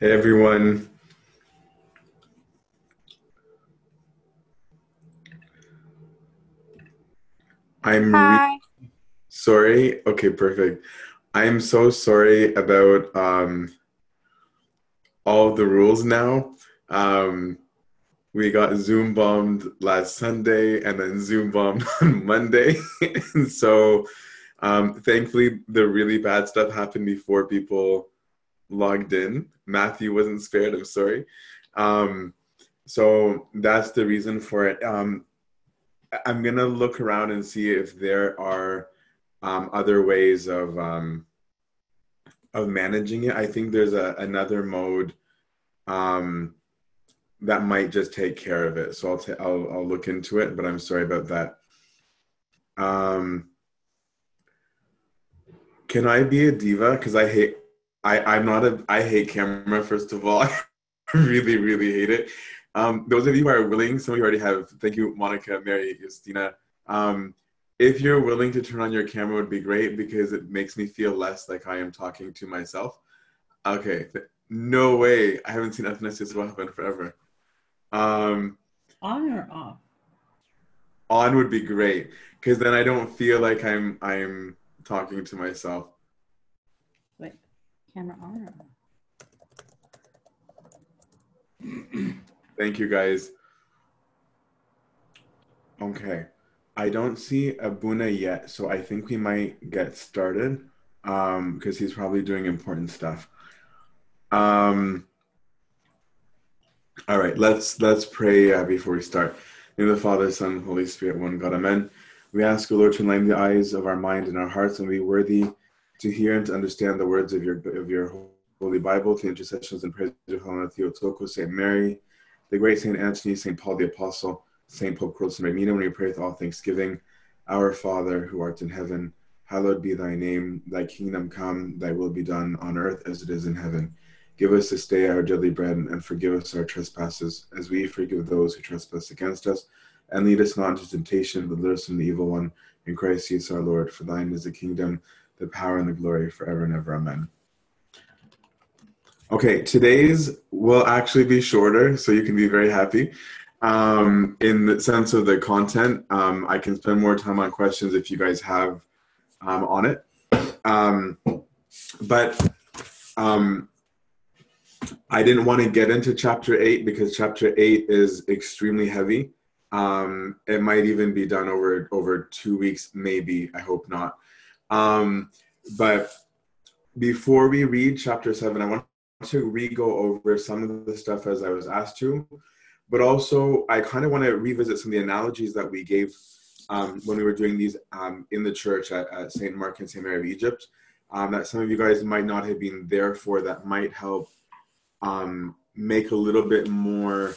Hey everyone. I'm Hi. sorry. Okay, perfect. I'm so sorry about um, all the rules now. Um, we got Zoom bombed last Sunday and then Zoom bombed on Monday. and so um, thankfully, the really bad stuff happened before people logged in. Matthew wasn't spared, I'm sorry. Um, so that's the reason for it. Um, I'm going to look around and see if there are um, other ways of, um, of managing it. I think there's a, another mode um, that might just take care of it. So I'll, I'll, I'll look into it, but I'm sorry about that. Um, can I be a diva? Because I hate I I'm not a I hate camera. First of all, I really really hate it. Um, those of you who are willing, some of you already have. Thank you, Monica, Mary, Justina. Um, if you're willing to turn on your camera, would be great because it makes me feel less like I am talking to myself. Okay, no way. I haven't seen ethnicity well happen forever. Um, On or off? on would be great because then I don't feel like I'm I'm talking to myself. Wait, camera on or off? Thank you, guys. Okay. I don't see Abuna yet, so I think we might get started um, because he's probably doing important stuff. Um, all right, let's let's pray uh, before we start. In the Father, Son, Holy Spirit, one God, Amen. We ask you, Lord, to enlighten the eyes of our mind and our hearts, and be worthy to hear and to understand the words of your of your Holy Bible. The intercessions and prayers of Helena Theotokos, Saint Mary, the great Saint Anthony, Saint Paul the Apostle, Saint Pope Carlos Magneto, when we pray with all thanksgiving, Our Father who art in heaven, hallowed be thy name. Thy kingdom come, thy will be done on earth as it is in heaven. Give us this day our daily bread, and forgive us our trespasses, as we forgive those who trespass against us. And lead us not into temptation, but deliver us from the evil one. In Christ Jesus our Lord, for thine is the kingdom, the power, and the glory forever and ever. Amen. Okay, today's will actually be shorter, so you can be very happy. Um, in the sense of the content, um, I can spend more time on questions if you guys have um, on it. Um, but um, I didn't want to get into chapter eight because chapter eight is extremely heavy. Um, it might even be done over over two weeks, maybe. I hope not. Um, but before we read chapter seven, I want to re-go over some of the stuff as I was asked to, but also I kind of want to revisit some of the analogies that we gave um, when we were doing these um, in the church at, at St. Mark and St. Mary of Egypt. Um, that some of you guys might not have been there for that might help um, make a little bit more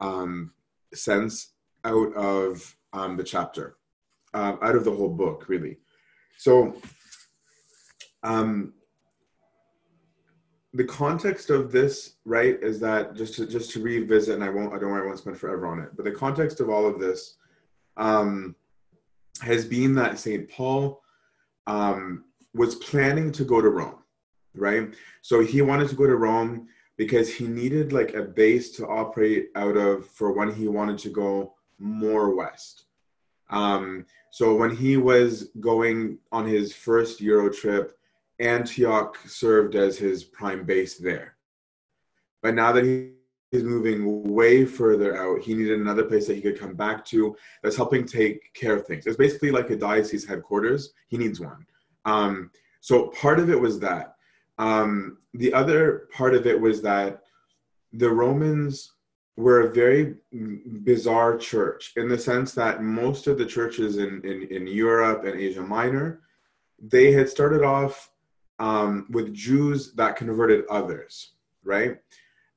um, sense out of um, the chapter, uh, out of the whole book, really. So, um, the context of this, right, is that just to just to revisit, and I won't, I don't worry, I won't spend forever on it. But the context of all of this um, has been that Saint Paul um, was planning to go to Rome, right? So he wanted to go to Rome because he needed like a base to operate out of for when he wanted to go more west. Um, so when he was going on his first Euro trip, Antioch served as his prime base there. But now that he is moving way further out, he needed another place that he could come back to that's helping take care of things. It's basically like a diocese headquarters. He needs one. Um, so part of it was that. Um, the other part of it was that the Romans were a very bizarre church in the sense that most of the churches in, in, in Europe and Asia Minor, they had started off um, with Jews that converted others, right?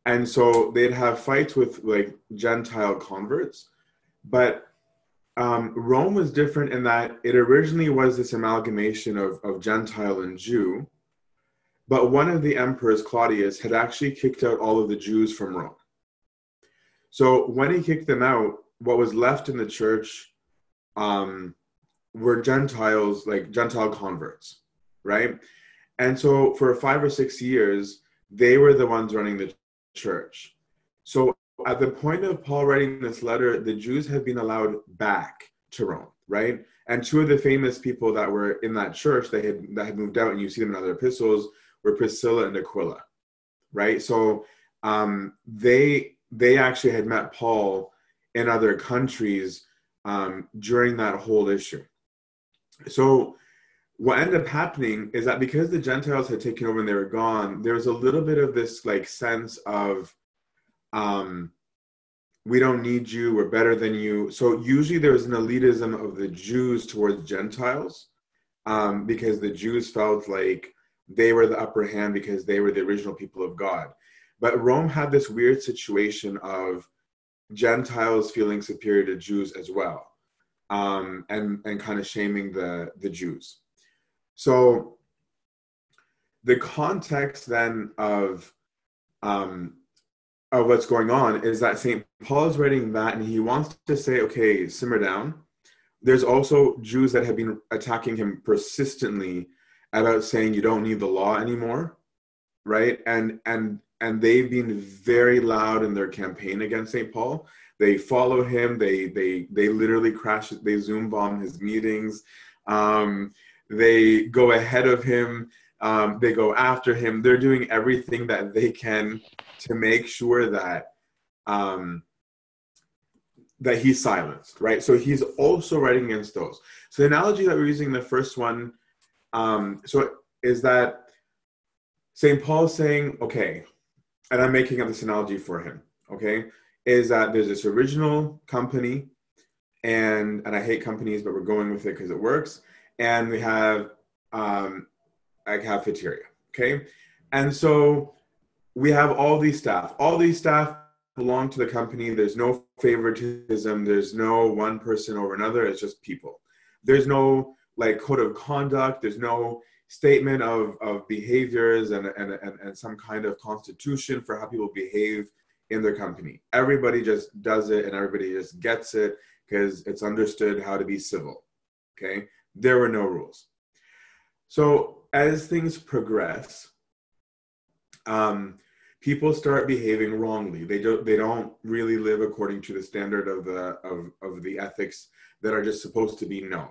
And so they'd have fights with like Gentile converts. But um, Rome was different in that it originally was this amalgamation of, of Gentile and Jew. But one of the emperors, Claudius, had actually kicked out all of the Jews from Rome. So when he kicked them out, what was left in the church um, were Gentiles, like Gentile converts, right? And so for five or six years, they were the ones running the church. So at the point of Paul writing this letter, the Jews had been allowed back to Rome, right? And two of the famous people that were in that church that had that had moved out, and you see them in other epistles, were Priscilla and Aquila, right? So um, they they actually had met Paul in other countries um, during that whole issue. So what ended up happening is that because the Gentiles had taken over and they were gone, there was a little bit of this like sense of um, we don't need you, we're better than you. So usually there was an elitism of the Jews towards Gentiles um, because the Jews felt like they were the upper hand because they were the original people of God. But Rome had this weird situation of Gentiles feeling superior to Jews as well, um, and and kind of shaming the the Jews. So the context then of um, of what's going on is that St. Paul is writing that and he wants to say, okay, simmer down. There's also Jews that have been attacking him persistently about saying you don't need the law anymore, right? And and and they've been very loud in their campaign against St. Paul. They follow him. They they they literally crash. They zoom bomb his meetings. Um, they go ahead of him. Um, they go after him. They're doing everything that they can to make sure that um, that he's silenced, right? So he's also writing against those. So the analogy that we're using, the first one, um, so is that St. Paul saying, okay, and I'm making up this analogy for him, okay, is that there's this original company, and and I hate companies, but we're going with it because it works, and we have um, a cafeteria, okay, and so we have all these staff. All these staff belong to the company. There's no favoritism. There's no one person over another. It's just people. There's no like code of conduct. There's no statement of, of behaviors and, and, and, and some kind of constitution for how people behave in their company. Everybody just does it and everybody just gets it because it's understood how to be civil. Okay. There were no rules. So as things progress, um, people start behaving wrongly. They don't they don't really live according to the standard of the of, of the ethics that are just supposed to be known.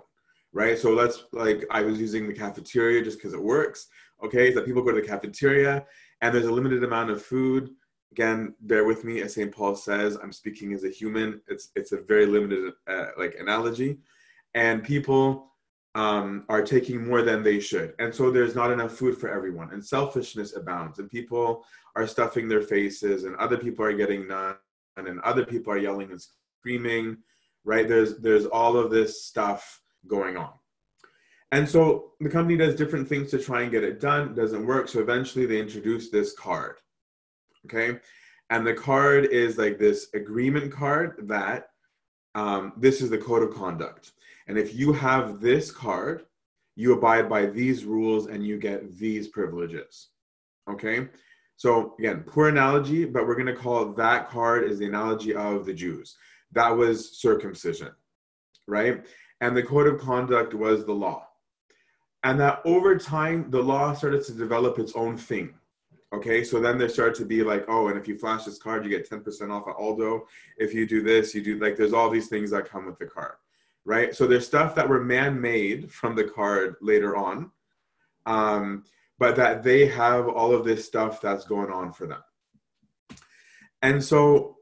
Right. So let's like I was using the cafeteria just because it works. Okay, so people go to the cafeteria and there's a limited amount of food. Again, bear with me, as St. Paul says, I'm speaking as a human. It's it's a very limited uh, like analogy, and people um, are taking more than they should. And so there's not enough food for everyone, and selfishness abounds, and people are stuffing their faces, and other people are getting none, and other people are yelling and screaming, right? There's there's all of this stuff going on. And so the company does different things to try and get it done. It doesn't work. So eventually they introduce this card. Okay. And the card is like this agreement card that um, this is the code of conduct. And if you have this card, you abide by these rules and you get these privileges. Okay? So again, poor analogy, but we're going to call that card is the analogy of the Jews. That was circumcision, right? And the code of conduct was the law. And that over time, the law started to develop its own thing. Okay, so then there started to be like, oh, and if you flash this card, you get 10% off at Aldo. If you do this, you do like, there's all these things that come with the card right? So there's stuff that were man-made from the card later on, um, but that they have all of this stuff that's going on for them. And so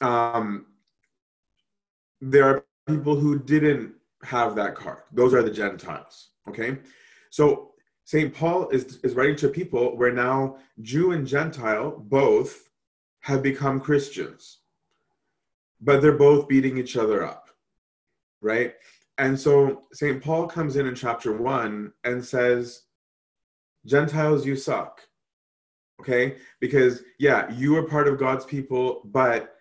um, there are people who didn't have that card. Those are the Gentiles. Okay, so St. Paul is, is writing to people where now Jew and Gentile both have become Christians, but they're both beating each other up right? And so St. Paul comes in in chapter one and says, Gentiles, you suck. Okay? Because, yeah, you were part of God's people, but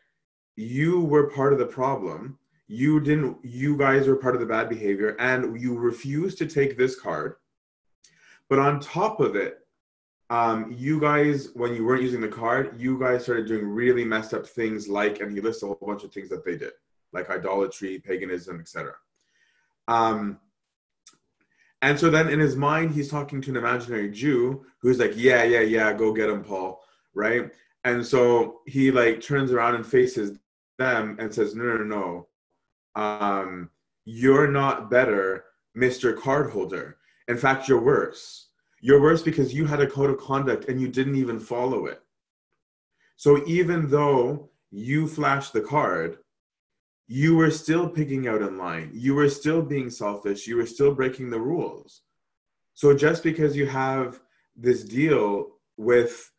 you were part of the problem. You didn't, you guys were part of the bad behavior, and you refused to take this card. But on top of it, um, you guys, when you weren't using the card, you guys started doing really messed up things like, and he lists a whole bunch of things that they did, like idolatry, paganism, etc. Um, and so then in his mind, he's talking to an imaginary Jew who's like, yeah, yeah, yeah, go get him, Paul, right? And so he like turns around and faces them and says, no, no, no, um, you're not better, Mr. Cardholder. In fact, you're worse. You're worse because you had a code of conduct and you didn't even follow it. So even though you flashed the card, you were still picking out in line. You were still being selfish. You were still breaking the rules. So just because you have this deal with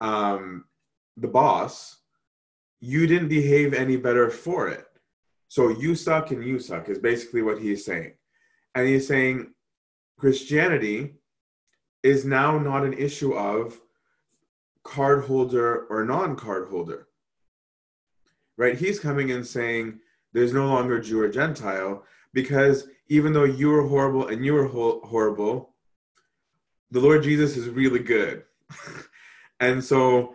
um, the boss, you didn't behave any better for it. So you suck and you suck is basically what he's saying. And he's saying Christianity is now not an issue of card holder or non card holder. Right? He's coming and saying there's no longer Jew or Gentile because even though you were horrible and you were ho- horrible, the Lord Jesus is really good. and so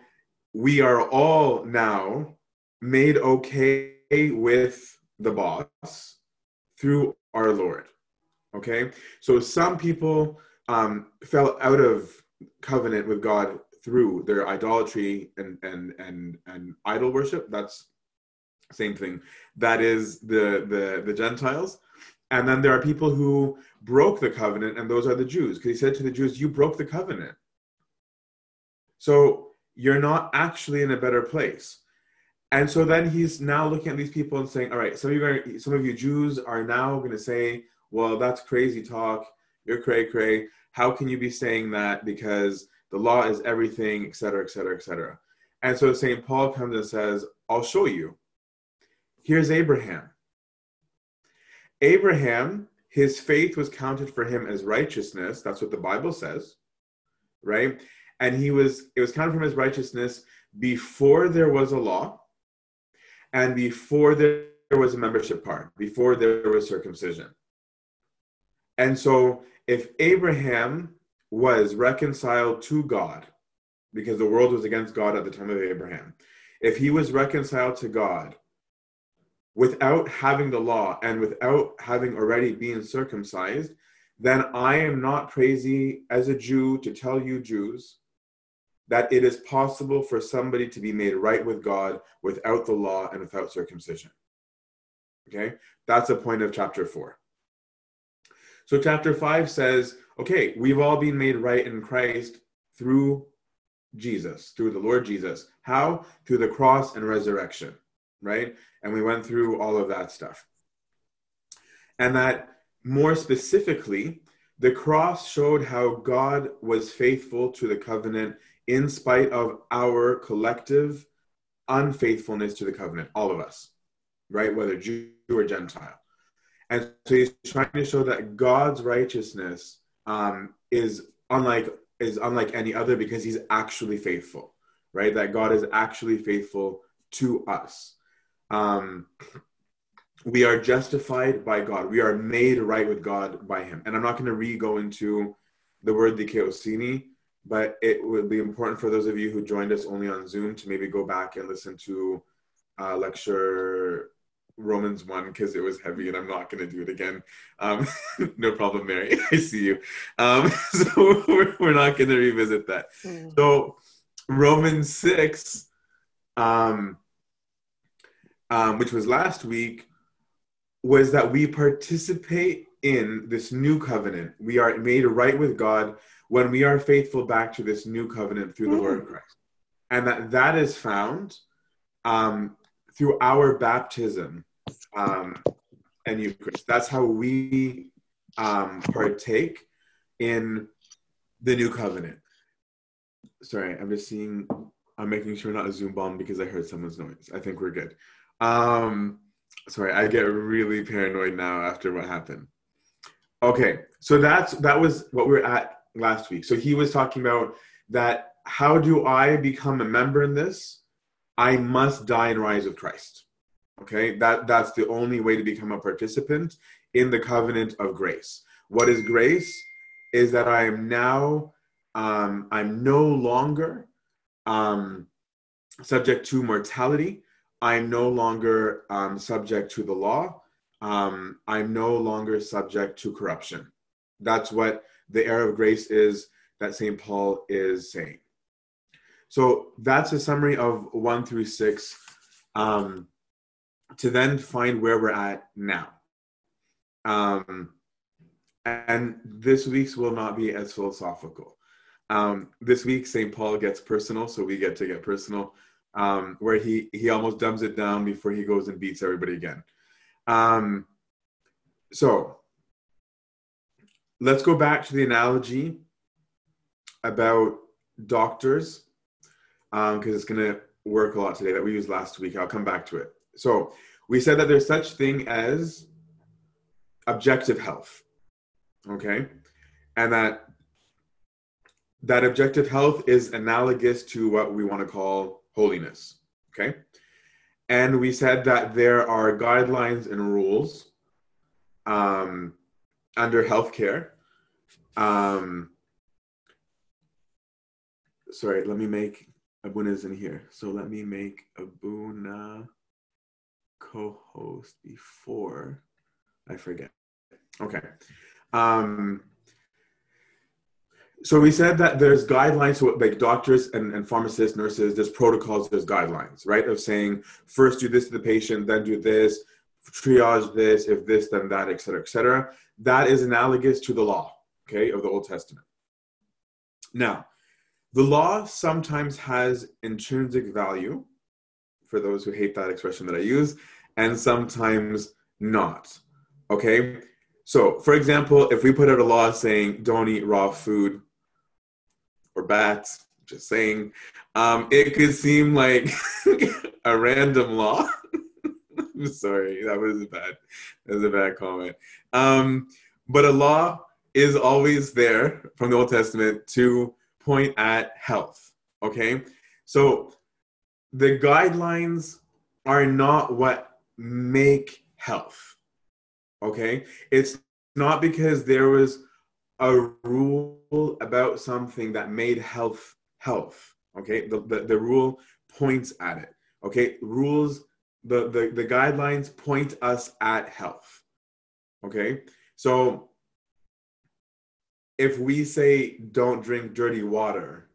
we are all now made okay with the boss through our Lord. Okay? So some people um, fell out of covenant with God through their idolatry and and and and idol worship. That's same thing. That is the the the Gentiles. And then there are people who broke the covenant, and those are the Jews. Because he said to the Jews, You broke the covenant. So you're not actually in a better place. And so then he's now looking at these people and saying, All right, some of you are, some of you Jews are now going to say, Well, that's crazy talk. You're cray cray. How can you be saying that? Because the law is everything, et cetera, et cetera, et cetera. And so St. Paul comes and says, I'll show you. Here's Abraham. Abraham, his faith was counted for him as righteousness. That's what the Bible says, right? And he was, it was counted from his righteousness before there was a law and before there was a membership card, before there was circumcision. And so if Abraham was reconciled to God, because the world was against God at the time of Abraham, if he was reconciled to God without having the law and without having already been circumcised, then I am not crazy as a Jew to tell you Jews that it is possible for somebody to be made right with God without the law and without circumcision. Okay, that's the point of chapter four. So, chapter 5 says, okay, we've all been made right in Christ through Jesus, through the Lord Jesus. How? Through the cross and resurrection, right? And we went through all of that stuff. And that more specifically, the cross showed how God was faithful to the covenant in spite of our collective unfaithfulness to the covenant, all of us, right? Whether Jew or Gentile. And so he's trying to show that God's righteousness um, is unlike is unlike any other because he's actually faithful, right? That God is actually faithful to us. Um, we are justified by God. We are made right with God by Him. And I'm not going to re-go into the word the dikaiosune, but it would be important for those of you who joined us only on Zoom to maybe go back and listen to uh, lecture Romans 1 because it was heavy and I'm not going to do it again. Um, no problem, Mary. I see you. Um, so we're, we're not going to revisit that. Mm. So, Romans 6, um, um, which was last week, was that we participate in this new covenant. We are made right with God when we are faithful back to this new covenant through the mm. Lord Christ. And that that is found um, through our baptism um, and Eucharist. That's how we um, partake in the new covenant. Sorry, I'm just seeing. I'm making sure not a Zoom bomb because I heard someone's noise. I think we're good. Um, sorry, I get really paranoid now after what happened. Okay, so that's that was what we're at last week. So he was talking about that. How do I become a member in this? I must die and rise with Christ. Okay, that that's the only way to become a participant in the covenant of grace. What is grace? Is that I am now Um, I'm no longer um, subject to mortality. I'm no longer um, subject to the law. Um, I'm no longer subject to corruption. That's what the era of grace is that St. Paul is saying. So that's a summary of one through six um, to then find where we're at now. Um, and this week's will not be as philosophical. Um, this week, St. Paul gets personal, so we get to get personal, um, where he he almost dumbs it down before he goes and beats everybody again. Um, so let's go back to the analogy about doctors, because um, it's going to work a lot today that we used last week. I'll come back to it. So we said that there's such thing as objective health, okay, and that that objective health is analogous to what we want to call holiness. Okay. And we said that there are guidelines and rules um, under healthcare. Um, sorry, let me make Abuna's in here. So let me make Abuna co-host before I forget. Okay. Um, so we said that there's guidelines so like doctors and, and pharmacists nurses there's protocols there's guidelines right of saying first do this to the patient then do this triage this if this then that et cetera et cetera that is analogous to the law okay of the old testament now the law sometimes has intrinsic value for those who hate that expression that i use and sometimes not okay so for example if we put out a law saying don't eat raw food or bats. Just saying. Um, it could seem like a random law. I'm sorry, that was a bad, that was a bad comment. Um, but a law is always there from the Old Testament to point at health. Okay, so the guidelines are not what make health. Okay, it's not because there was a rule about something that made health health. Okay, the, the, the rule points at it. Okay, rules, the, the, the guidelines point us at health. Okay, so if we say don't drink dirty water,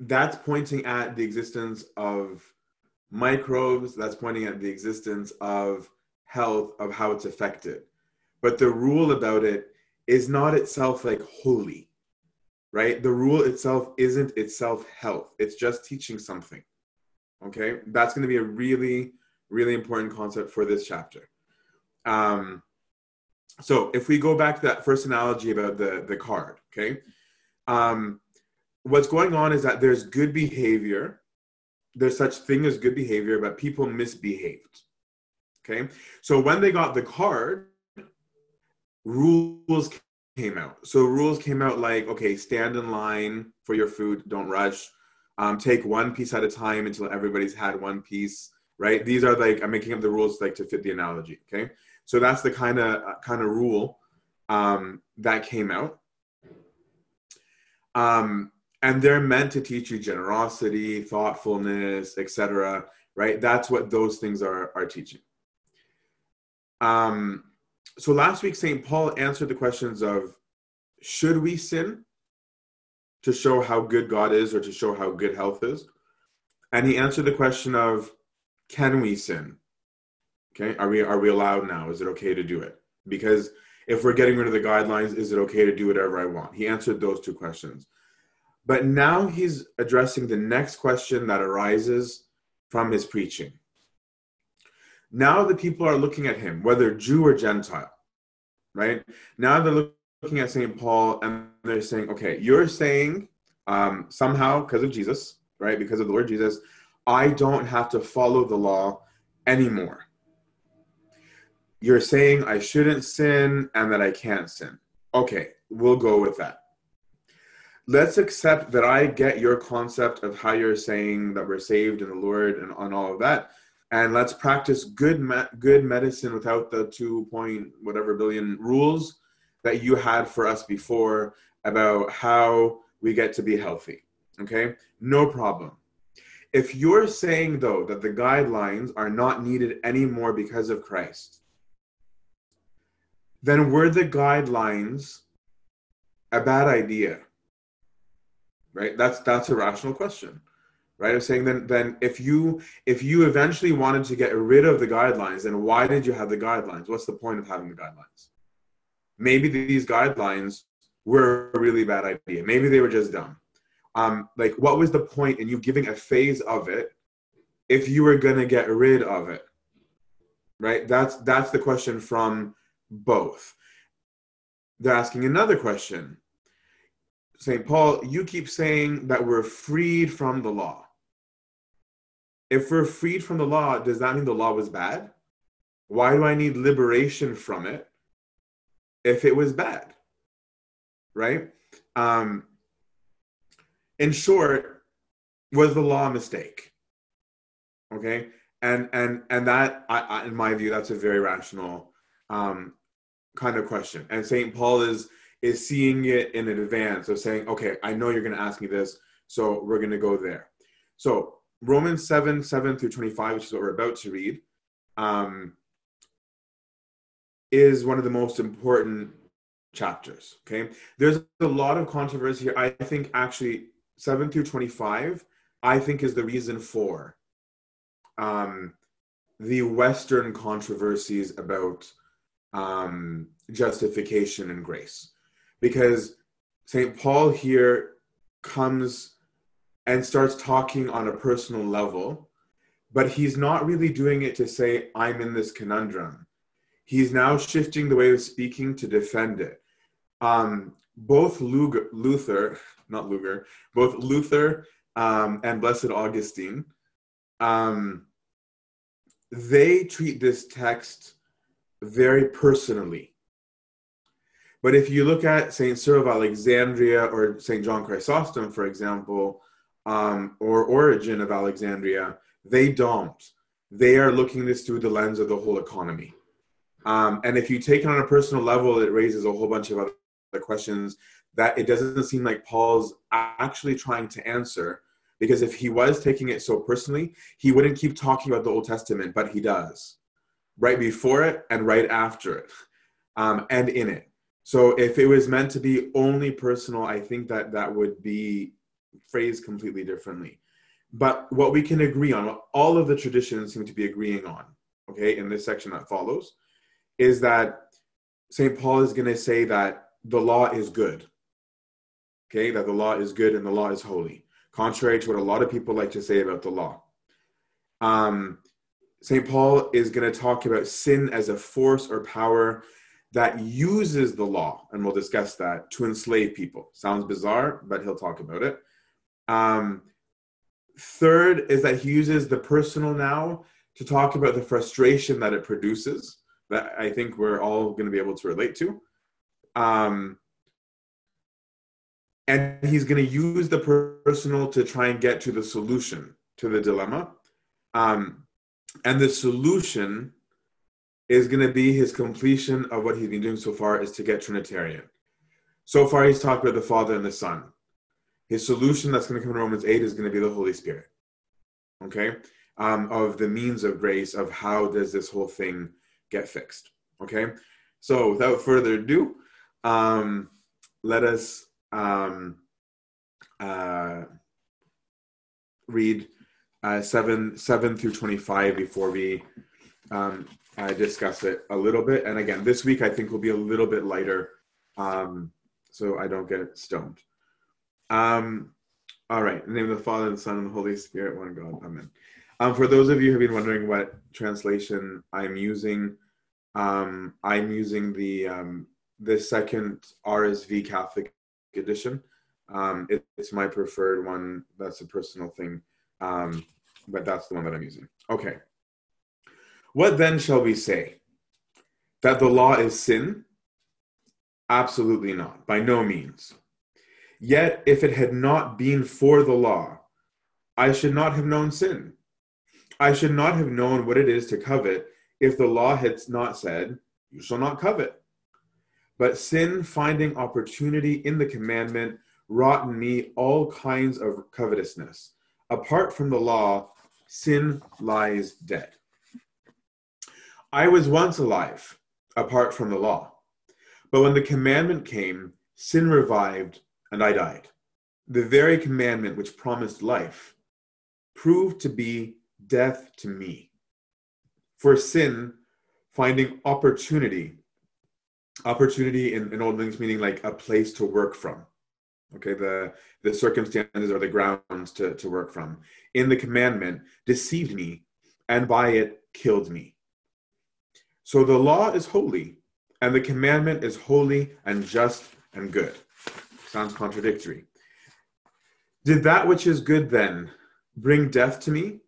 that's pointing at the existence of microbes, that's pointing at the existence of health, of how it's affected. But the rule about it is not itself like holy right? The rule itself isn't itself health. It's just teaching something okay that's going to be a really really important concept for this chapter um, so if we go back to that first analogy about the the card okay um, what's going on is that there's good behavior there's such thing as good behavior but people misbehaved okay so when they got the card rules came out. So rules came out like, okay, stand in line for your food, don't rush. Um, take one piece at a time until everybody's had one piece, right? These are like I'm making up the rules like to fit the analogy. Okay, so that's the kind of uh, kind of rule um, that came out, um, and they're meant to teach you generosity, thoughtfulness, etc. Right? That's what those things are are teaching. Um, so last week, St. Paul answered the questions of should we sin to show how good God is or to show how good health is? And he answered the question of can we sin? Okay, are we are we allowed now? Is it okay to do it? Because if we're getting rid of the guidelines, is it okay to do whatever I want? He answered those two questions. But now he's addressing the next question that arises from his preaching. Now the people are looking at him, whether Jew or Gentile, right? Now they're looking at St. Paul and they're saying, okay, you're saying um, somehow because of Jesus, right? Because of the Lord Jesus, I don't have to follow the law anymore. You're saying I shouldn't sin and that I can't sin. Okay, we'll go with that. Let's accept that I get your concept of how you're saying that we're saved in the Lord and on all of that and let's practice good me- good medicine without the 2 point whatever billion rules that you had for us before about how we get to be healthy. Okay, no problem. If you're saying, though, that the guidelines are not needed anymore because of Christ, then were the guidelines a bad idea? Right? That's that's a rational question. Right? I'm saying then then if you if you eventually wanted to get rid of the guidelines, then why did you have the guidelines? What's the point of having the guidelines? Maybe these guidelines were a really bad idea. Maybe they were just dumb. Um, like what was the point in you giving a phase of it if you were to get rid of it? Right? That's that's the question from both. They're asking another question. St paul you keep saying that we're freed from the law. If we're freed from the law does that mean the law was bad? Why do i need liberation from it if it was bad right um in short, was the law a mistake? Okay, and and and that, I, I, in my view, that's a very rational um, kind of question. And Saint Paul is is seeing it in advance of saying, okay, I know you're going to ask me this, so we're going to go there. So Romans seven seven through twenty five, which is what we're about to read, um, is one of the most important chapters. Okay, there's a lot of controversy here. I think actually 7 through 25, I think is the reason for um, the Western controversies about um, justification and grace. Because St. Paul here comes and starts talking on a personal level, but he's not really doing it to say, I'm in this conundrum. He's now shifting the way of speaking to defend it. Um, both Luther, not Luger, both Luther um, and Blessed Augustine, um, they treat this text very personally. But if you look at St. Cyril of Alexandria or St. John Chrysostom, for example, um, or Origen of Alexandria, they don't. They are looking this through the lens of the whole economy. Um, and if you take it on a personal level, it raises a whole bunch of other questions that it doesn't seem like Paul's actually trying to answer. Because if he was taking it so personally, he wouldn't keep talking about the Old Testament, but he does right before it and right after it um, and in it. So if it was meant to be only personal, I think that that would be phrased completely differently. But what we can agree on, all of the traditions seem to be agreeing on, okay, in this section that follows, is that St. Paul is going to say that the law is good okay, that the law is good and the law is holy, contrary to what a lot of people like to say about the law. Um, St. Paul is going to talk about sin as a force or power that uses the law, and we'll discuss that, to enslave people. Sounds bizarre, but he'll talk about it. Um, third is that he uses the personal now to talk about the frustration that it produces, that I think we're all going to be able to relate to. Um, and he's going to use the personal to try and get to the solution to the dilemma. Um, and the solution is going to be his completion of what he's been doing so far is to get trinitarian. So far he's talked about the father and the son. His solution that's going to come in romans 8 is going to be the holy spirit. Okay? Um, of the means of grace of how does this whole thing get fixed okay so without further ado um, let us um, uh, read uh, seven seven through twenty five before we um, uh, discuss it a little bit. And again, this week I think will be a little bit lighter, um, so I don't get stoned. Um, all right. In the name of the Father and the Son and the Holy Spirit, one God. Amen. Um, for those of you who've been wondering what translation I'm using, um, I'm using the um, the second RSV Catholic edition. Um, it, it's my preferred one. That's a personal thing, um, but that's the one that I'm using. Okay. What then shall we say? That the law is sin? Absolutely not. By no means. Yet, if it had not been for the law, I should not have known sin. I should not have known what it is to covet if the law had not said, You shall not covet. But sin, finding opportunity in the commandment, wrought in me all kinds of covetousness. Apart from the law, sin lies dead. I was once alive, apart from the law. But when the commandment came, sin revived, and I died. The very commandment which promised life proved to be death to me. For sin, finding opportunity, opportunity in, in old English meaning like a place to work from. Okay, the, the circumstances or the grounds to, to work from. In the commandment, deceived me, and by it killed me. So the law is holy, and the commandment is holy and just and good. Sounds contradictory. Did that which is good then bring death to me?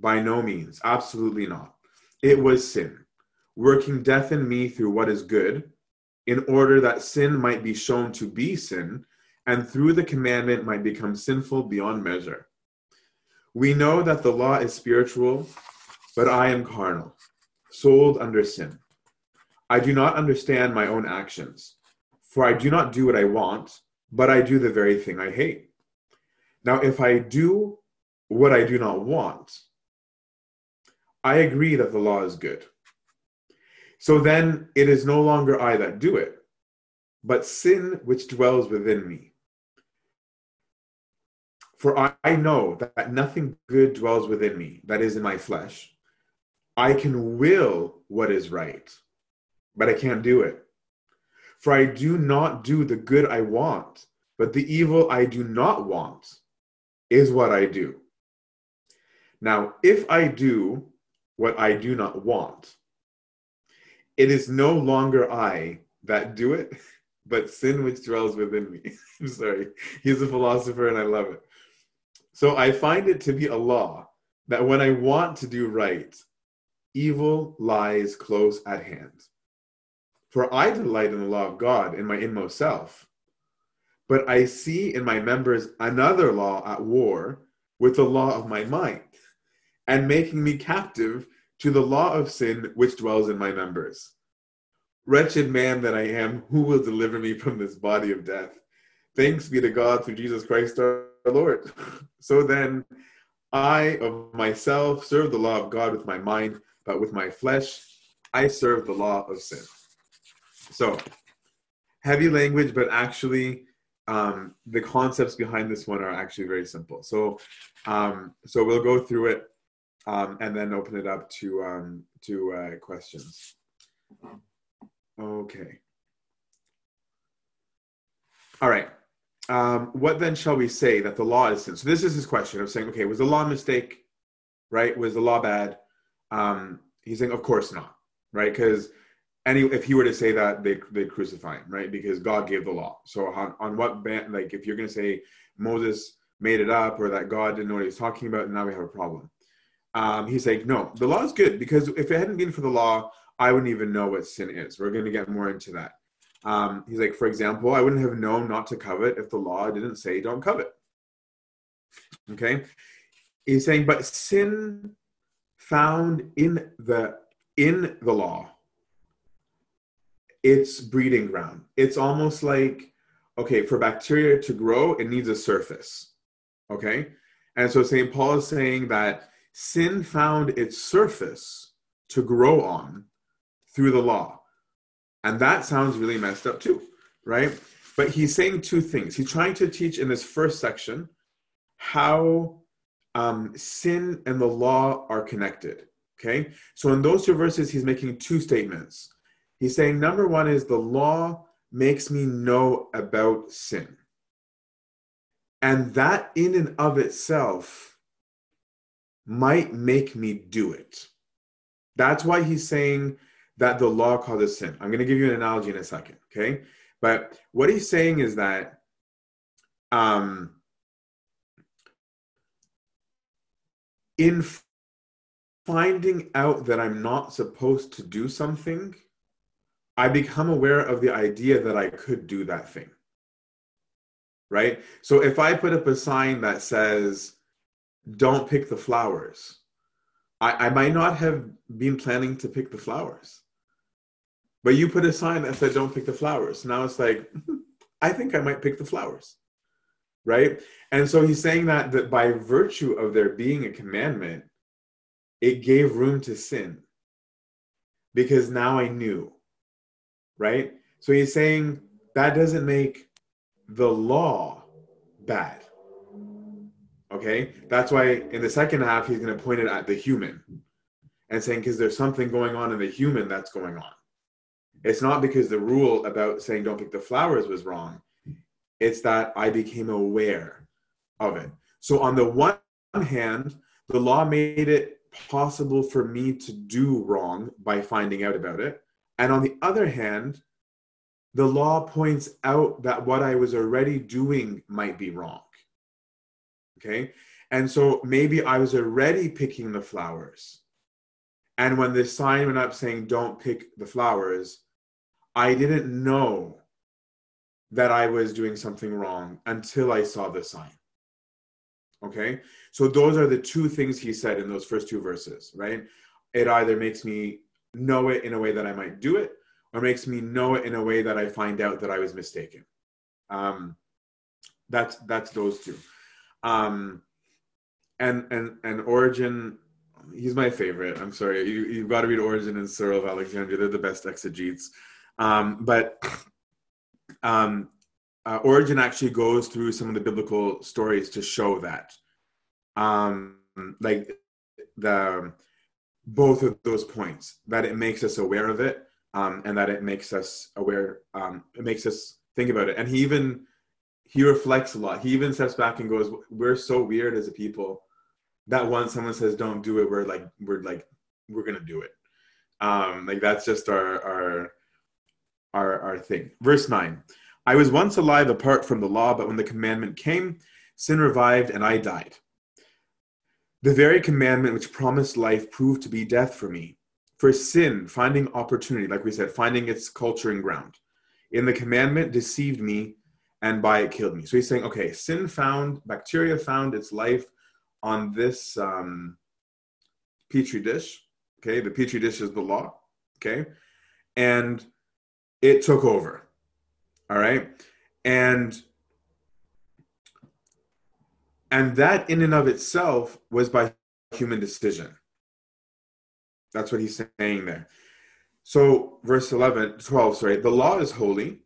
By no means, absolutely not. It was sin, working death in me through what is good, in order that sin might be shown to be sin, and through the commandment might become sinful beyond measure. We know that the law is spiritual, but I am carnal, sold under sin. I do not understand my own actions, for I do not do what I want, but I do the very thing I hate. Now, if I do what I do not want, I agree that the law is good. So then it is no longer I that do it, but sin which dwells within me. For I know that nothing good dwells within me, that is in my flesh. I can will what is right, but I can't do it. For I do not do the good I want, but the evil I do not want is what I do. Now, if I do what I do not want, it is no longer I that do it, but sin which dwells within me. I'm sorry. He's a philosopher and I love it. So I find it to be a law that when I want to do right, evil lies close at hand. For I delight in the law of God in my inmost self. But I see in my members another law at war with the law of my mind, and making me captive to the law of sin which dwells in my members. Wretched man that I am, who will deliver me from this body of death? Thanks be to God through Jesus Christ our Lord. So then, I of myself serve the law of God with my mind, but with my flesh, I serve the law of sin. So, heavy language, but actually, um, the concepts behind this one are actually very simple. So, um, so we'll go through it um, and then open it up to um, to uh, questions. Okay. All right. Um, what then shall we say that the law is sin? So this is his question of saying, okay, was the law a mistake? Right? Was the law bad? Um, he's saying, of course not. Right? Because any if he were to say that, they they crucify him. Right? Because God gave the law. So on, on what ban- like if you're going to say Moses made it up or that God didn't know what he was talking about, now we have a problem. Um, he's like, no, the law is good because if it hadn't been for the law, I wouldn't even know what sin is. We're going to get more into that. Um, he's like, for example, I wouldn't have known not to covet if the law didn't say don't covet. Okay. He's saying, but sin found in the in the law, it's breeding ground. It's almost like, okay, for bacteria to grow, it needs a surface. Okay. And so St. Paul is saying that sin found its surface to grow on through the law. And that sounds really messed up too, right? But he's saying two things. He's trying to teach in this first section how um, sin and the law are connected. Okay. So in those two verses, he's making two statements. He's saying, number one is the law makes me know about sin. And that in and of itself might make me do it. That's why he's saying that the law causes sin. I'm going to give you an analogy in a second, okay? But what he's saying is that um, in finding out that I'm not supposed to do something, I become aware of the idea that I could do that thing. Right? So if I put up a sign that says, don't pick the flowers. I, I might not have been planning to pick the flowers. but you put a sign that said don't pick the flowers. Now it's like, I think I might pick the flowers. Right? And so he's saying that that by virtue of there being a commandment, it gave room to sin. Because now I knew. Right? So he's saying that doesn't make the law bad. Okay? That's why in the second half, he's going to point it at the human and saying, because there's something going on in the human that's going on. It's not because the rule about saying don't pick the flowers was wrong. It's that I became aware of it. So, on the one hand, the law made it possible for me to do wrong by finding out about it. And on the other hand, the law points out that what I was already doing might be wrong. Okay. And so maybe I was already picking the flowers. And when the sign went up saying, don't pick the flowers, I didn't know that I was doing something wrong until I saw the sign. Okay. So those are the two things he said in those first two verses, right? It either makes me know it in a way that I might do it, or makes me know it in a way that I find out that I was mistaken. Um, that's that's those two. Um, and and and Origen, he's my favorite. I'm sorry, you you've got to read Origen and Cyril of Alexandria. They're the best exegetes. Um, but um, uh, Origen actually goes through some of the biblical stories to show that, um, like the both of those points that it makes us aware of it um, and that it makes us aware. Um, it makes us think about it, and he even he reflects a lot. He even steps back and goes, "We're so weird as a people that once someone says don't do it, we're like we're like we're gonna do it. Um, like that's just our our our our thing." Verse nine. I was once alive apart from the law, but when the commandment came, sin revived and I died. The very commandment which promised life proved to be death for me. For sin, finding opportunity, like we said, finding its culturing ground, in the commandment deceived me and by it killed me. So he's saying, okay, sin found, bacteria found its life on this um, petri dish. Okay, the petri dish is the law. Okay, and it took over. All right, and and that in and of itself was by human decision. That's what he's saying there. So, verse 11, 12, sorry, the law is holy,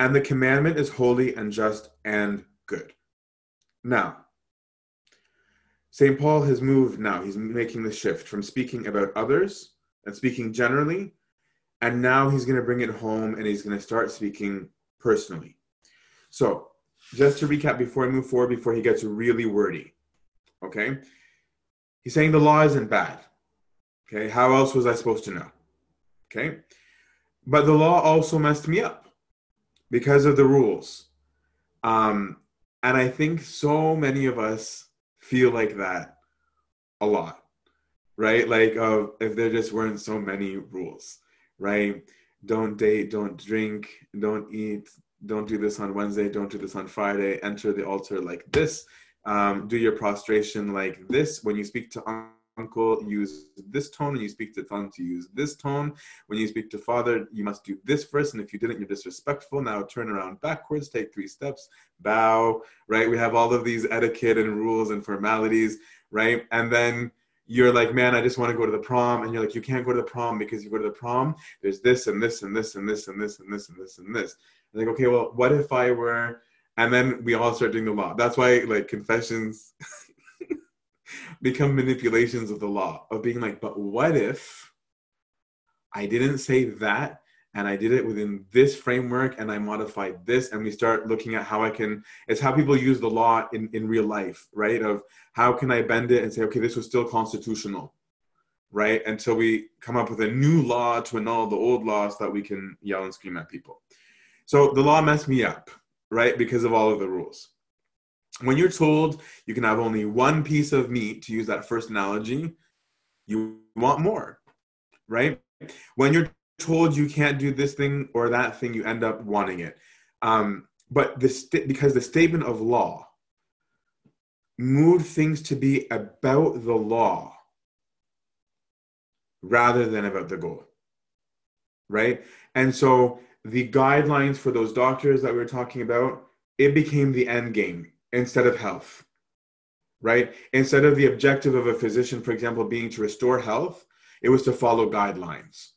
and the commandment is holy and just and good. Now, St. Paul has moved now. He's making the shift from speaking about others and speaking generally, and now he's going to bring it home and he's going to start speaking personally. So, just to recap before I move forward, before he gets really wordy, okay? He's saying the law isn't bad. Okay, how else was I supposed to know? Okay, but the law also messed me up because of the rules. Um, and I think so many of us feel like that a lot, right? Like, uh, if there just weren't so many rules, right? Don't date, don't drink, don't eat, don't do this on Wednesday, don't do this on Friday, enter the altar like this, um, do your prostration like this. When you speak to uncle, use this tone. When you speak to son, to use this tone. When you speak to father, you must do this first. And if you didn't, you're disrespectful. Now turn around backwards, take three steps, bow, right? We have all of these etiquette and rules and formalities, right? And then you're like, man, I just want to go to the prom. And you're like, you can't go to the prom because you go to the prom, there's this and this and this and this and this and this and this and this. And like, okay, well, what if I were, and then we all start doing the law. That's why like confessions become manipulations of the law of being like, but what if I didn't say that and I did it within this framework and I modified this and we start looking at how I can it's how people use the law in, in real life, right? Of how can I bend it and say, okay, this was still constitutional, right? Until we come up with a new law to annul the old law so that we can yell and scream at people. So the law messed me up, right? Because of all of the rules when you're told you can have only one piece of meat, to use that first analogy, you want more, right? When you're told you can't do this thing or that thing, you end up wanting it. Um, but this because the statement of law moved things to be about the law rather than about the goal. right? And so the guidelines for those doctors that we were talking about, it became the end game instead of health, right? Instead of the objective of a physician, for example, being to restore health, it was to follow guidelines.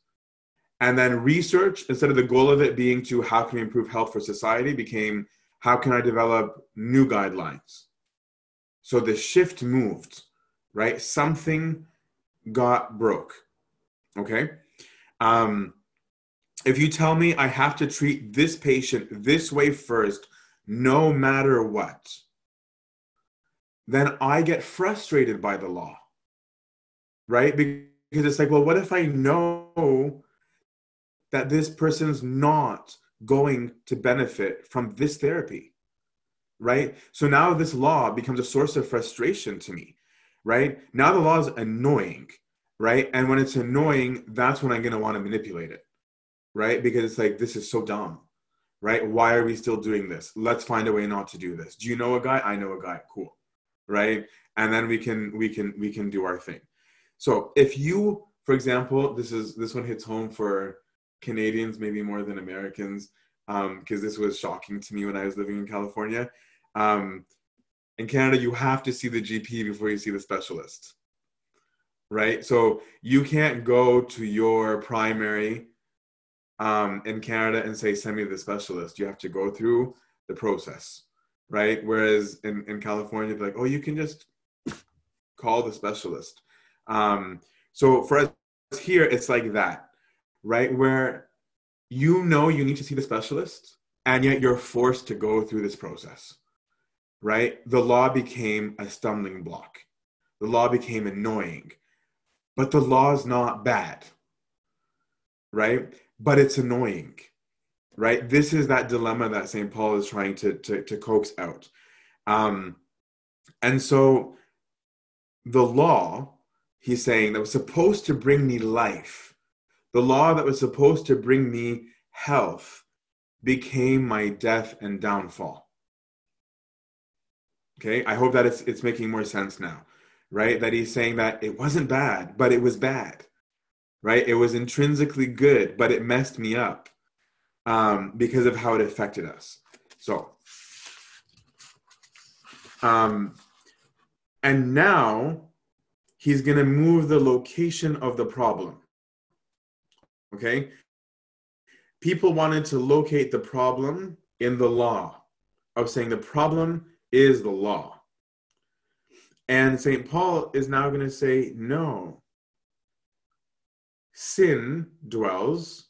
And then research, instead of the goal of it being to how can we improve health for society, became how can I develop new guidelines? So the shift moved, right? Something got broke. Okay. Um, if you tell me I have to treat this patient this way first, no matter what, then I get frustrated by the law, right? Because it's like, well, what if I know that this person's not going to benefit from this therapy, right? So now this law becomes a source of frustration to me, right? Now the law is annoying, right? And when it's annoying, that's when I'm going to want to manipulate it right? Because it's like, this is so dumb, right? Why are we still doing this? Let's find a way not to do this. Do you know a guy? I know a guy. Cool, right? And then we can we can we can do our thing. So if you, for example, this is this one hits home for Canadians maybe more than Americans, because um, this was shocking to me when I was living in California. Um, in Canada, you have to see the GP before you see the specialist, right? So you can't go to your primary um, in Canada and say, send me the specialist. You have to go through the process, right? Whereas in, in California, like, oh, you can just call the specialist. Um, so for us here, it's like that, right? Where you know you need to see the specialist, and yet you're forced to go through this process, right? The law became a stumbling block. The law became annoying, but the law is not bad, right? but it's annoying, right? This is that dilemma that St. Paul is trying to, to, to coax out. Um, and so the law, he's saying, that was supposed to bring me life, the law that was supposed to bring me health, became my death and downfall. Okay, I hope that it's, it's making more sense now, right? That he's saying that it wasn't bad, but it was bad right? It was intrinsically good, but it messed me up um, because of how it affected us. So, um, and now he's going to move the location of the problem. Okay? People wanted to locate the problem in the law of saying the problem is the law. And St. Paul is now going to say, no, sin dwells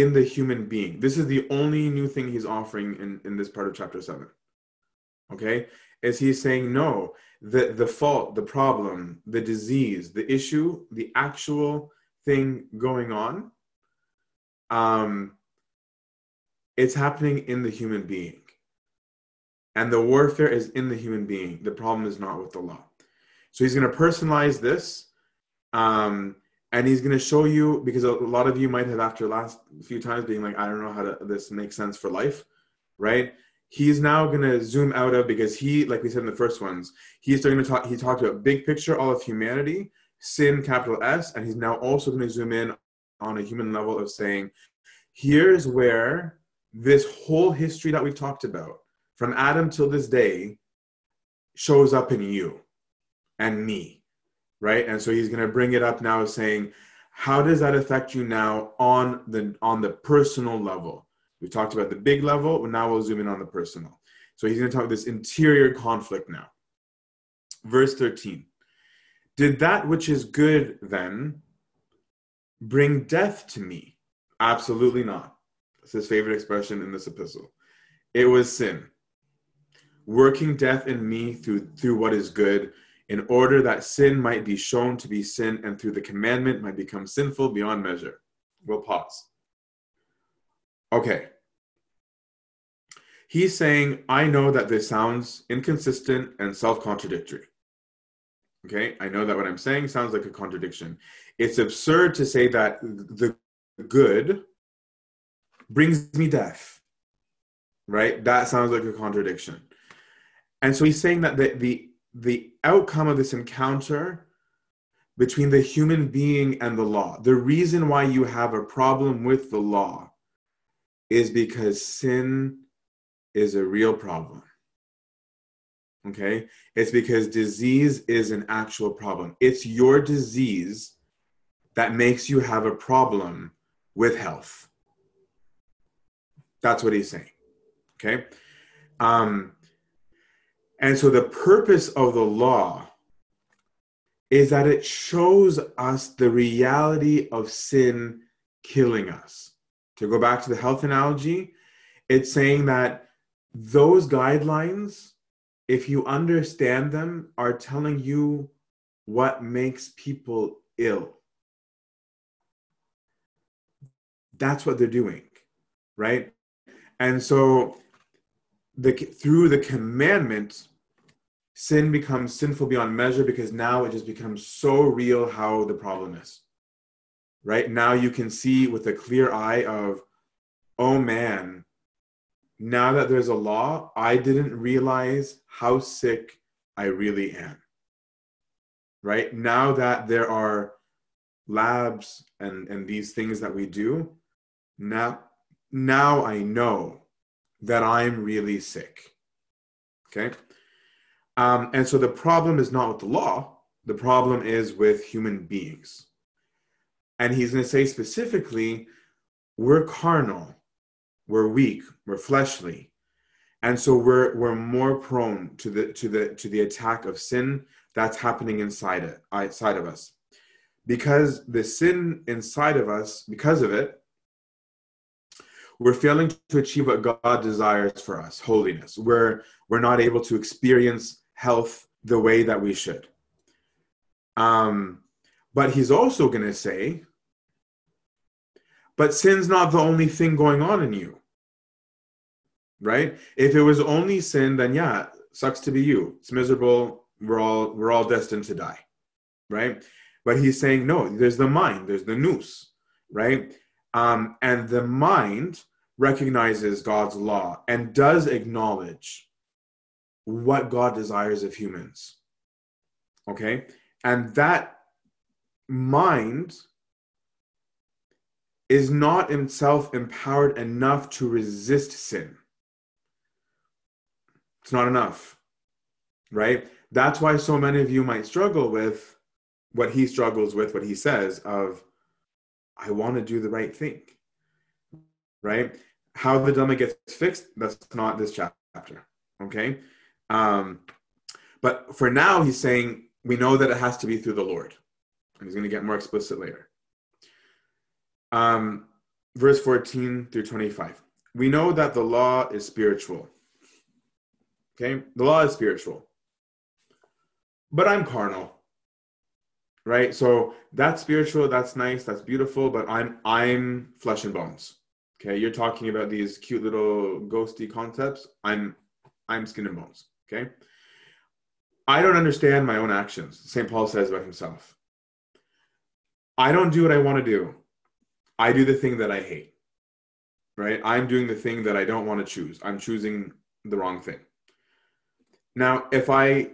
in the human being. This is the only new thing he's offering in, in this part of chapter 7. Okay? Is he's saying, no, the, the fault, the problem, the disease, the issue, the actual thing going on, um, it's happening in the human being. And the warfare is in the human being. The problem is not with the law. So he's going to personalize this. Um, and he's going to show you because a lot of you might have after last few times being like i don't know how to this makes sense for life right? He's now going to zoom out of because he like we said in the first ones he's starting to talk he talked about big picture all of humanity sin capital s and he's now also going to zoom in on a human level of saying here's where this whole history that we've talked about from adam till this day shows up in you and me right? And so he's going to bring it up now, saying, how does that affect you now on the on the personal level? We talked about the big level, but now we'll zoom in on the personal. So he's going to talk about this interior conflict now. Verse 13. Did that which is good then bring death to me? Absolutely not. That's his favorite expression in this epistle. It was sin. Working death in me through through what is good in order that sin might be shown to be sin and through the commandment might become sinful beyond measure. We'll pause. Okay. He's saying, I know that this sounds inconsistent and self contradictory. Okay, I know that what I'm saying sounds like a contradiction. It's absurd to say that the good brings me death, right? That sounds like a contradiction. And so he's saying that the, the the outcome of this encounter between the human being and the law. The reason why you have a problem with the law is because sin is a real problem. Okay? It's because disease is an actual problem. It's your disease that makes you have a problem with health. That's what he's saying. Okay? Um, and so the purpose of the law is that it shows us the reality of sin killing us. To go back to the health analogy, it's saying that those guidelines, if you understand them, are telling you what makes people ill. That's what they're doing, right? And so the through the commandment sin becomes sinful beyond measure because now it just becomes so real how the problem is right? Now you can see with a clear eye of oh man now that there's a law i didn't realize how sick i really am right? Now that there are labs and and these things that we do now now i know that I'm really sick. Okay? Um, and so the problem is not with the law, the problem is with human beings. And he's going to say specifically, we're carnal, we're weak, we're fleshly. And so we're we're more prone to the to the to the attack of sin that's happening inside it outside of us. Because the sin inside of us, because of it, we're failing to achieve what God desires for us, holiness. We're we're not able to experience health the way that we should. Um, but he's also going to say, but sin's not the only thing going on in you. Right? If it was only sin, then yeah, sucks to be you. It's miserable. We're all we're all destined to die. Right? But he's saying, no, there's the mind, there's the nous, right? Um, and the mind recognizes God's law and does acknowledge what God desires of humans. Okay? And that mind is not himself empowered enough to resist sin. It's not enough, right? That's why so many of you might struggle with what he struggles with, what he says of, I want to do the right thing, right? How the dilemma gets fixed, that's not this chapter, okay? Um, but for now, he's saying we know that it has to be through the Lord. And he's going to get more explicit later. Um, verse 14 through 25. We know that the law is spiritual. Okay? The law is spiritual. But I'm carnal right? So that's spiritual that's nice that's beautiful but i'm i'm flesh and bones okay? You're talking about these cute little ghosty concepts. I'm i'm skin and bones okay? I don't understand my own actions st paul says about himself. I don't do what i want to do. I do the thing that i hate right? I'm doing the thing that i don't want to choose. I'm choosing the wrong thing. Now if i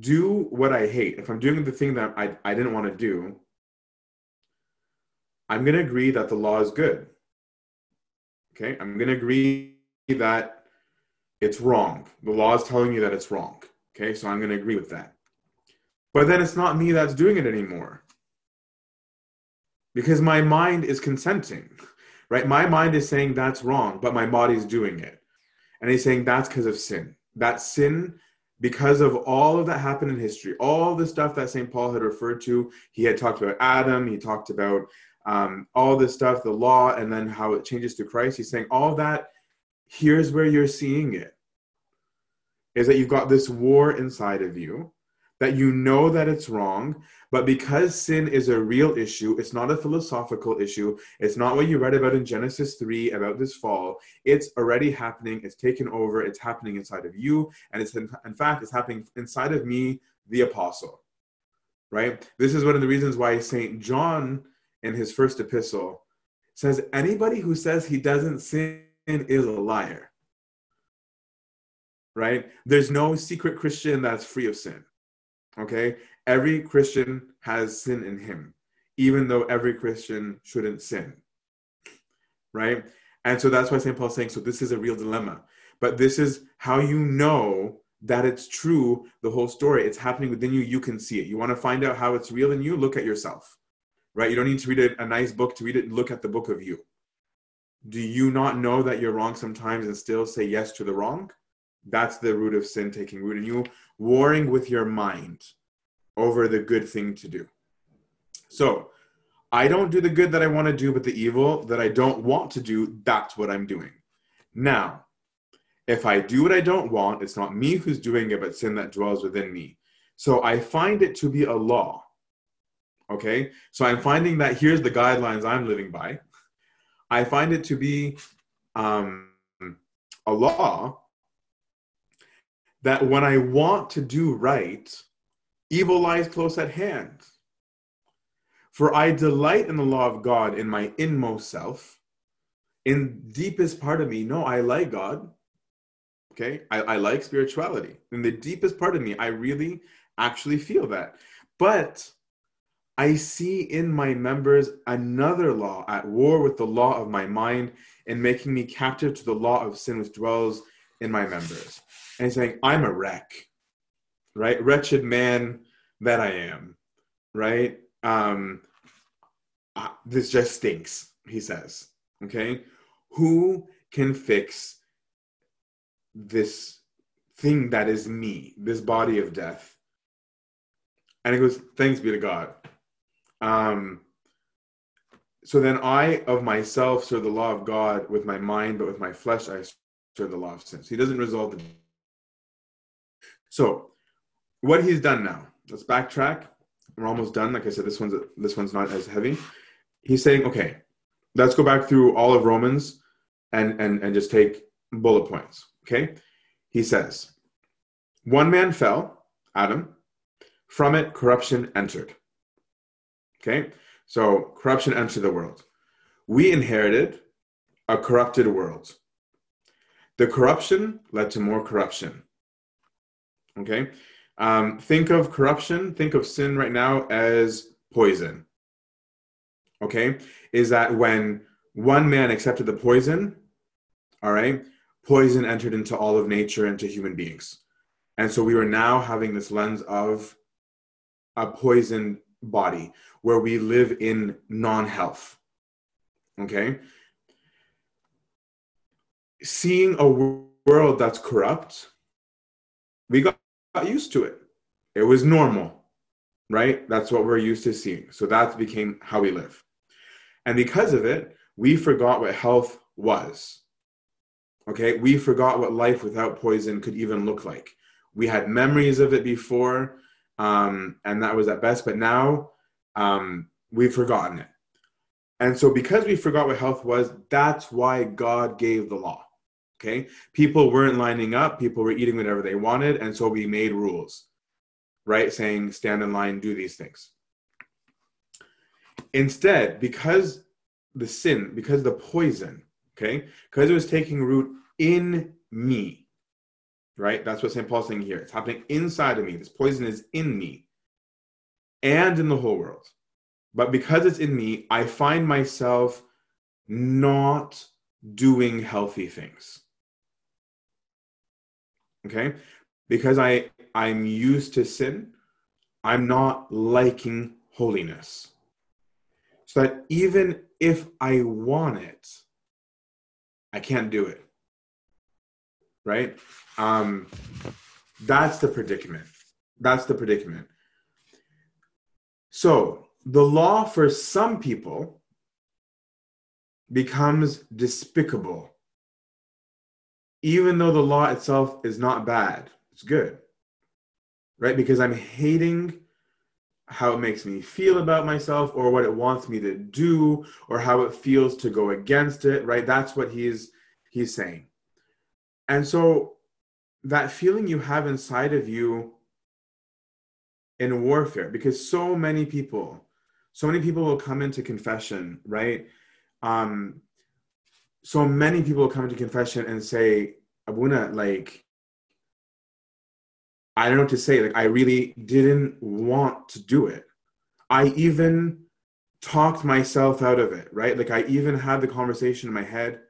do what I hate, if I'm doing the thing that I, I didn't want to do, I'm going to agree that the law is good. Okay, I'm going to agree that it's wrong. The law is telling you that it's wrong. Okay, so I'm going to agree with that. But then it's not me that's doing it anymore. Because my mind is consenting, right? My mind is saying that's wrong, but my body's doing it. And he's saying that's because of sin. That sin because of all of that happened in history, all the stuff that St. Paul had referred to, he had talked about Adam, he talked about um, all this stuff, the law, and then how it changes to Christ. He's saying all that, here's where you're seeing it is that you've got this war inside of you that you know that it's wrong, but because sin is a real issue, it's not a philosophical issue. It's not what you read about in Genesis 3 about this fall. It's already happening. It's taken over. It's happening inside of you. And it's, in, in fact, it's happening inside of me, the apostle. Right? This is one of the reasons why St. John, in his first epistle, says anybody who says he doesn't sin is a liar. Right? There's no secret Christian that's free of sin Okay? Every Christian has sin in him, even though every Christian shouldn't sin. Right? And so that's why St. Paul's saying, so this is a real dilemma. But this is how you know that it's true, the whole story. It's happening within you. You can see it. You want to find out how it's real in you? Look at yourself. Right? You don't need to read a, a nice book to read it. Look at the book of you. Do you not know that you're wrong sometimes and still say yes to the wrong? That's the root of sin taking root in you, warring with your mind over the good thing to do. So, I don't do the good that I want to do, but the evil that I don't want to do, that's what I'm doing. Now, if I do what I don't want, it's not me who's doing it, but sin that dwells within me. So I find it to be a law. Okay? So I'm finding that here's the guidelines I'm living by. I find it to be um, a law that when I want to do right, evil lies close at hand. For I delight in the law of God in my inmost self, in deepest part of me. No, I like God. Okay, I, I like spirituality. In the deepest part of me, I really actually feel that. But I see in my members another law at war with the law of my mind and making me captive to the law of sin which dwells in my members. And he's saying, I'm a wreck, right? Wretched man that I am, right? Um, this just stinks, he says. Okay? Who can fix this thing that is me, this body of death? And he goes, Thanks be to God. Um, so then I of myself serve the law of God with my mind, but with my flesh I serve the law of sin. So he doesn't resolve the. So what he's done now, let's backtrack. We're almost done. Like I said, this one's this one's not as heavy. He's saying, okay, let's go back through all of Romans and and and just take bullet points. Okay. He says, one man fell, Adam, from it corruption entered. Okay, so corruption entered the world. We inherited a corrupted world. The corruption led to more corruption. Okay, um, think of corruption, think of sin right now as poison. Okay, is that when one man accepted the poison, all right, poison entered into all of nature, into human beings. And so we are now having this lens of a poisoned body where we live in non health. Okay? Seeing a world that's corrupt, we got used to it. It was normal, right? That's what we're used to seeing. So that became how we live. And because of it, we forgot what health was. Okay? We forgot what life without poison could even look like. We had memories of it before, um, and that was at best. But now um, we've forgotten it. And so, because we forgot what health was, that's why God gave the law. Okay? People weren't lining up, people were eating whatever they wanted. And so, we made rules, right? Saying, stand in line, do these things. Instead, because the sin, because the poison, okay, because it was taking root in me, right? That's what St. Paul's saying here. It's happening inside of me. This poison is in me and in the whole world. But because it's in me, I find myself not doing healthy things. Okay? Because I I'm used to sin, I'm not liking holiness. So that even if I want it, I can't do it. Right? Um, that's the predicament. That's the predicament. So the law for some people becomes despicable, even though the law itself is not bad. It's good, right? Because I'm hating how it makes me feel about myself or what it wants me to do or how it feels to go against it right that's what he's he's saying and so that feeling you have inside of you in warfare because so many people so many people will come into confession right um so many people come to confession and say abuna like I don't know what to say. Like, I really didn't want to do it. I even talked myself out of it, right? Like, I even had the conversation in my head,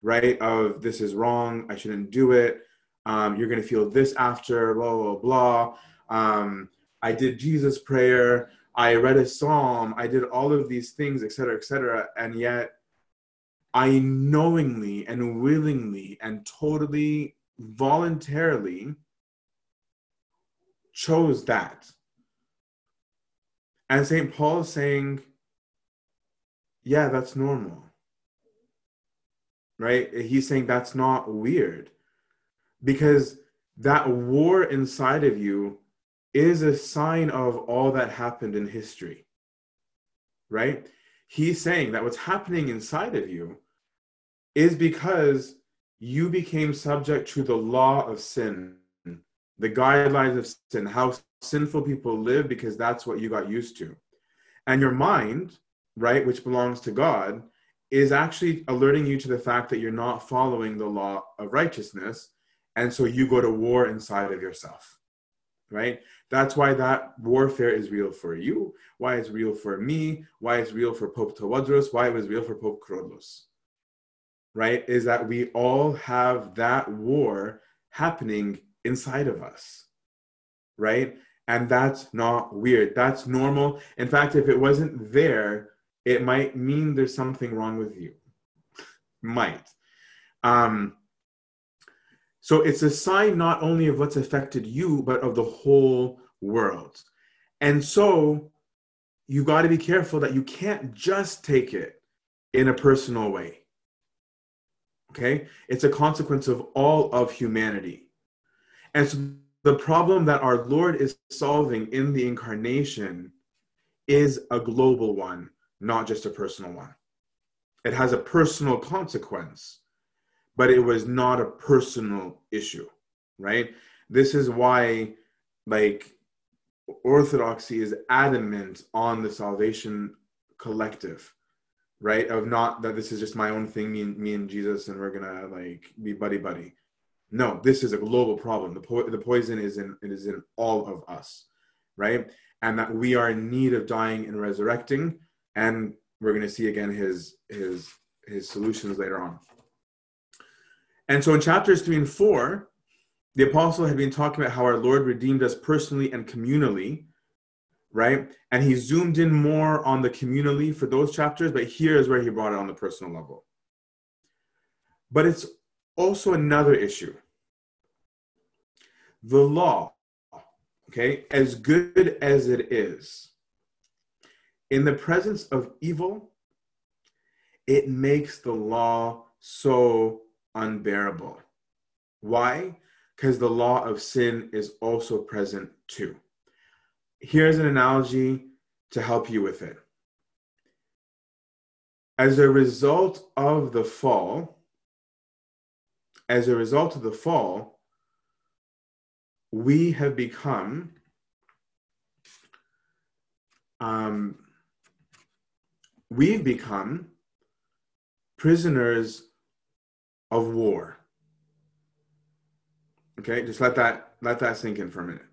right? Of this is wrong. I shouldn't do it. Um, you're going to feel this after, blah, blah, blah. Um, I did Jesus prayer. I read a psalm. I did all of these things, etc., etc. And yet, I knowingly and willingly and totally voluntarily chose that. And St. Paul is saying, yeah, that's normal. Right? He's saying that's not weird because that war inside of you is a sign of all that happened in history. Right? He's saying that what's happening inside of you is because you became subject to the law of sin, the guidelines of sin, how sinful people live, because that's what you got used to. And your mind, right, which belongs to God, is actually alerting you to the fact that you're not following the law of righteousness. And so you go to war inside of yourself, right? That's why that warfare is real for you, why it's real for me, why it's real for Pope Tawadros, why it was real for Pope Kyrillos right, is that we all have that war happening inside of us, right? And that's not weird. That's normal. In fact, if it wasn't there, it might mean there's something wrong with you. might. Um, so it's a sign not only of what's affected you, but of the whole world. And so you got to be careful that you can't just take it in a personal way. Okay? It's a consequence of all of humanity. And so the problem that our Lord is solving in the incarnation is a global one, not just a personal one. It has a personal consequence, but it was not a personal issue, right? This is why, like, Orthodoxy is adamant on the salvation collective right? Of not that this is just my own thing, me and me and Jesus, and we're gonna like be buddy buddy. No, this is a global problem. The po- the poison is in it is in all of us, right? And that we are in need of dying and resurrecting, and we're gonna see again his his his solutions later on. And so in chapters three and four, the apostle had been talking about how our Lord redeemed us personally and communally right? And he zoomed in more on the communally for those chapters, but here is where he brought it on the personal level. But it's also another issue. The law, okay, as good as it is, in the presence of evil, it makes the law so unbearable. Why? Because the law of sin is also present too here's an analogy to help you with it. As a result of the fall, as a result of the fall, we have become um, we've become prisoners of war. Okay, just let that let that sink in for a minute.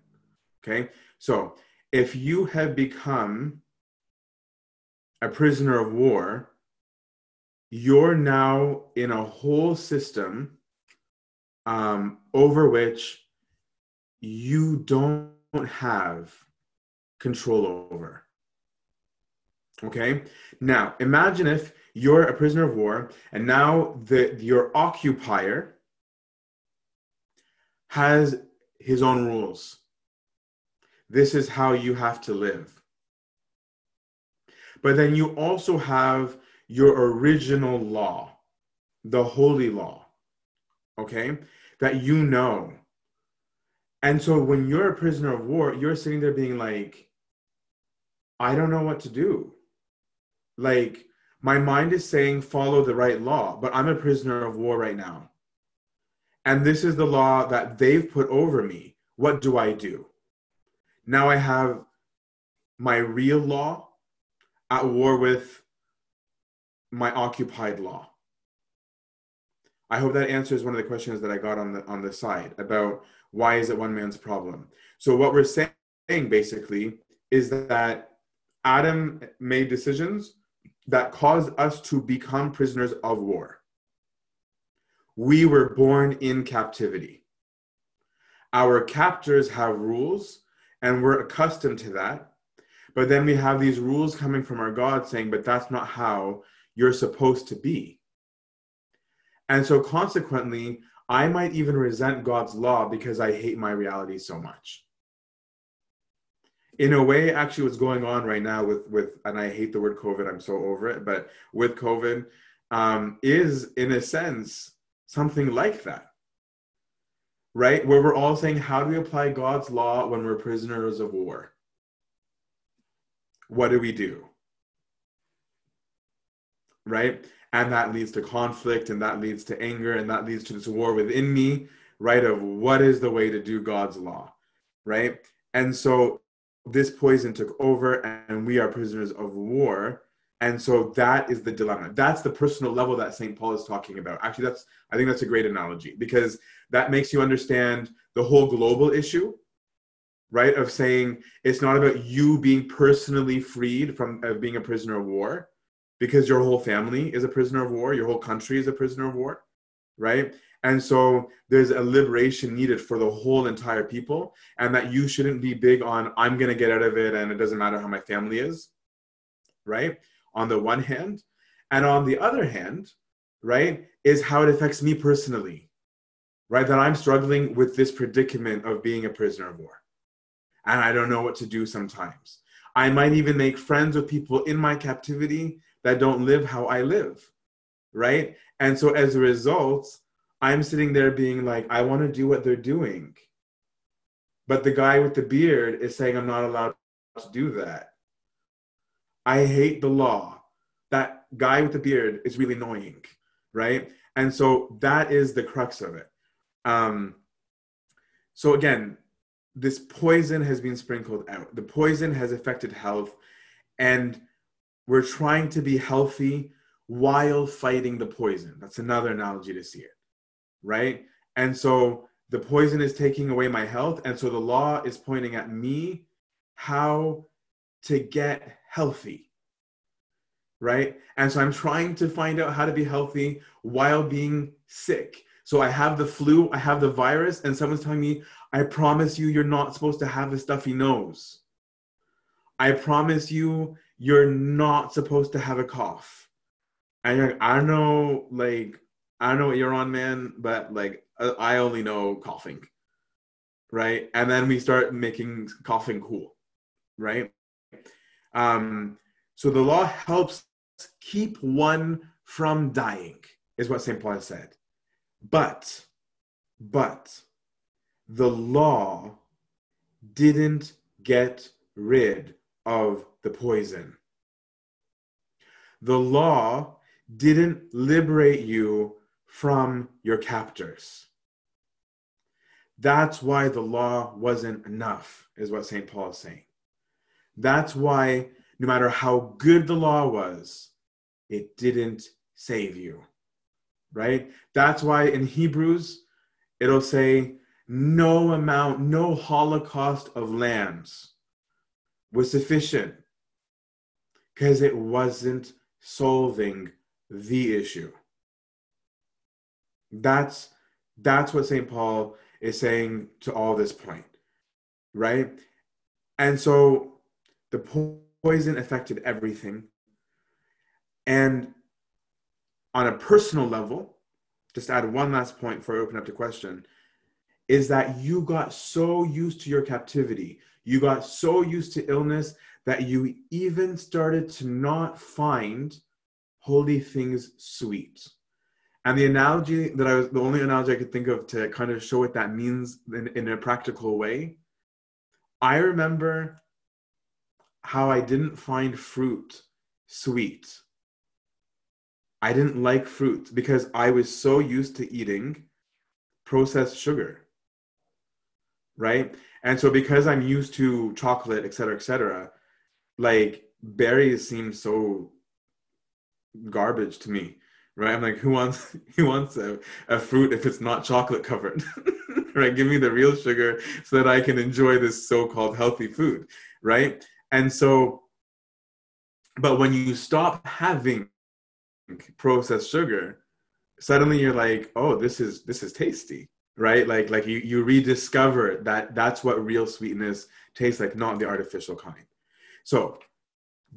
Okay, so if you have become a prisoner of war, you're now in a whole system um, over which you don't have control over. Okay? Now, imagine if you're a prisoner of war and now the, your occupier has his own rules this is how you have to live. But then you also have your original law, the holy law, okay, that you know. And so when you're a prisoner of war, you're sitting there being like, I don't know what to do. Like, my mind is saying follow the right law, but I'm a prisoner of war right now. And this is the law that they've put over me. What do I do? Now I have my real law at war with my occupied law. I hope that answers one of the questions that I got on the on the side about why is it one man's problem. So what we're saying basically is that Adam made decisions that caused us to become prisoners of war. We were born in captivity. Our captors have rules, and we're accustomed to that. But then we have these rules coming from our God saying, but that's not how you're supposed to be. And so, consequently, I might even resent God's law because I hate my reality so much. In a way, actually, what's going on right now with with and I hate the word COVID. I'm so over it, but with COVID, um, is in a sense something like that, right? Where we're all saying, how do we apply God's law when we're prisoners of war? What do we do? Right? and that leads to conflict and that leads to anger and that leads to this war within me right of what is the way to do god's law right and so this poison took over and we are prisoners of war and so that is the dilemma that's the personal level that st paul is talking about actually that's i think that's a great analogy because that makes you understand the whole global issue right of saying it's not about you being personally freed from being a prisoner of war because your whole family is a prisoner of war, your whole country is a prisoner of war, right? And so there's a liberation needed for the whole entire people, and that you shouldn't be big on, I'm to get out of it and it doesn't matter how my family is, right? On the one hand. And on the other hand, right, is how it affects me personally, right? That I'm struggling with this predicament of being a prisoner of war. And I don't know what to do sometimes. I might even make friends with people in my captivity that don't live how I live, right? And so as a result, I'm sitting there being like, I want to do what they're doing. But the guy with the beard is saying, I'm not allowed to do that. I hate the law. That guy with the beard is really annoying, right? And so that is the crux of it. Um, so again, this poison has been sprinkled out. The poison has affected health. And we're trying to be healthy while fighting the poison. That's another analogy to see it, right? And so the poison is taking away my health. And so the law is pointing at me how to get healthy, right? And so I'm trying to find out how to be healthy while being sick. So I have the flu, I have the virus, and someone's telling me, I promise you, you're not supposed to have a stuffy nose. I promise you, you're not supposed to have a cough. And you're like, I don't know, like, I don't know what you're on, man, but like, uh, I only know coughing. Right. And then we start making coughing cool. Right. Um, so the law helps keep one from dying, is what St. Paul said. But, but the law didn't get rid of the poison. The law didn't liberate you from your captors. That's why the law wasn't enough, is what St. Paul is saying. That's why, no matter how good the law was, it didn't save you. Right? That's why in Hebrews, it'll say, no amount, no holocaust of lambs was sufficient because it wasn't solving the issue. That's that's what St. Paul is saying to all this point, right? And so the poison affected everything. And on a personal level, just add one last point before I open up the question, is that you got so used to your captivity, you got so used to illness that you even started to not find holy things sweet. And the analogy that I was, the only analogy I could think of to kind of show what that means in, in a practical way, I remember how I didn't find fruit sweet. I didn't like fruit because I was so used to eating processed sugar. Right. And so because I'm used to chocolate, et cetera, et cetera, like berries seem so garbage to me right? I'm like, who wants who wants a, a fruit if it's not chocolate covered? right? Give me the real sugar so that I can enjoy this so-called healthy food, right? And so, but when you stop having processed sugar, suddenly you're like, oh, this is this is tasty, right? Like like you you rediscover that that's what real sweetness tastes like, not the artificial kind. So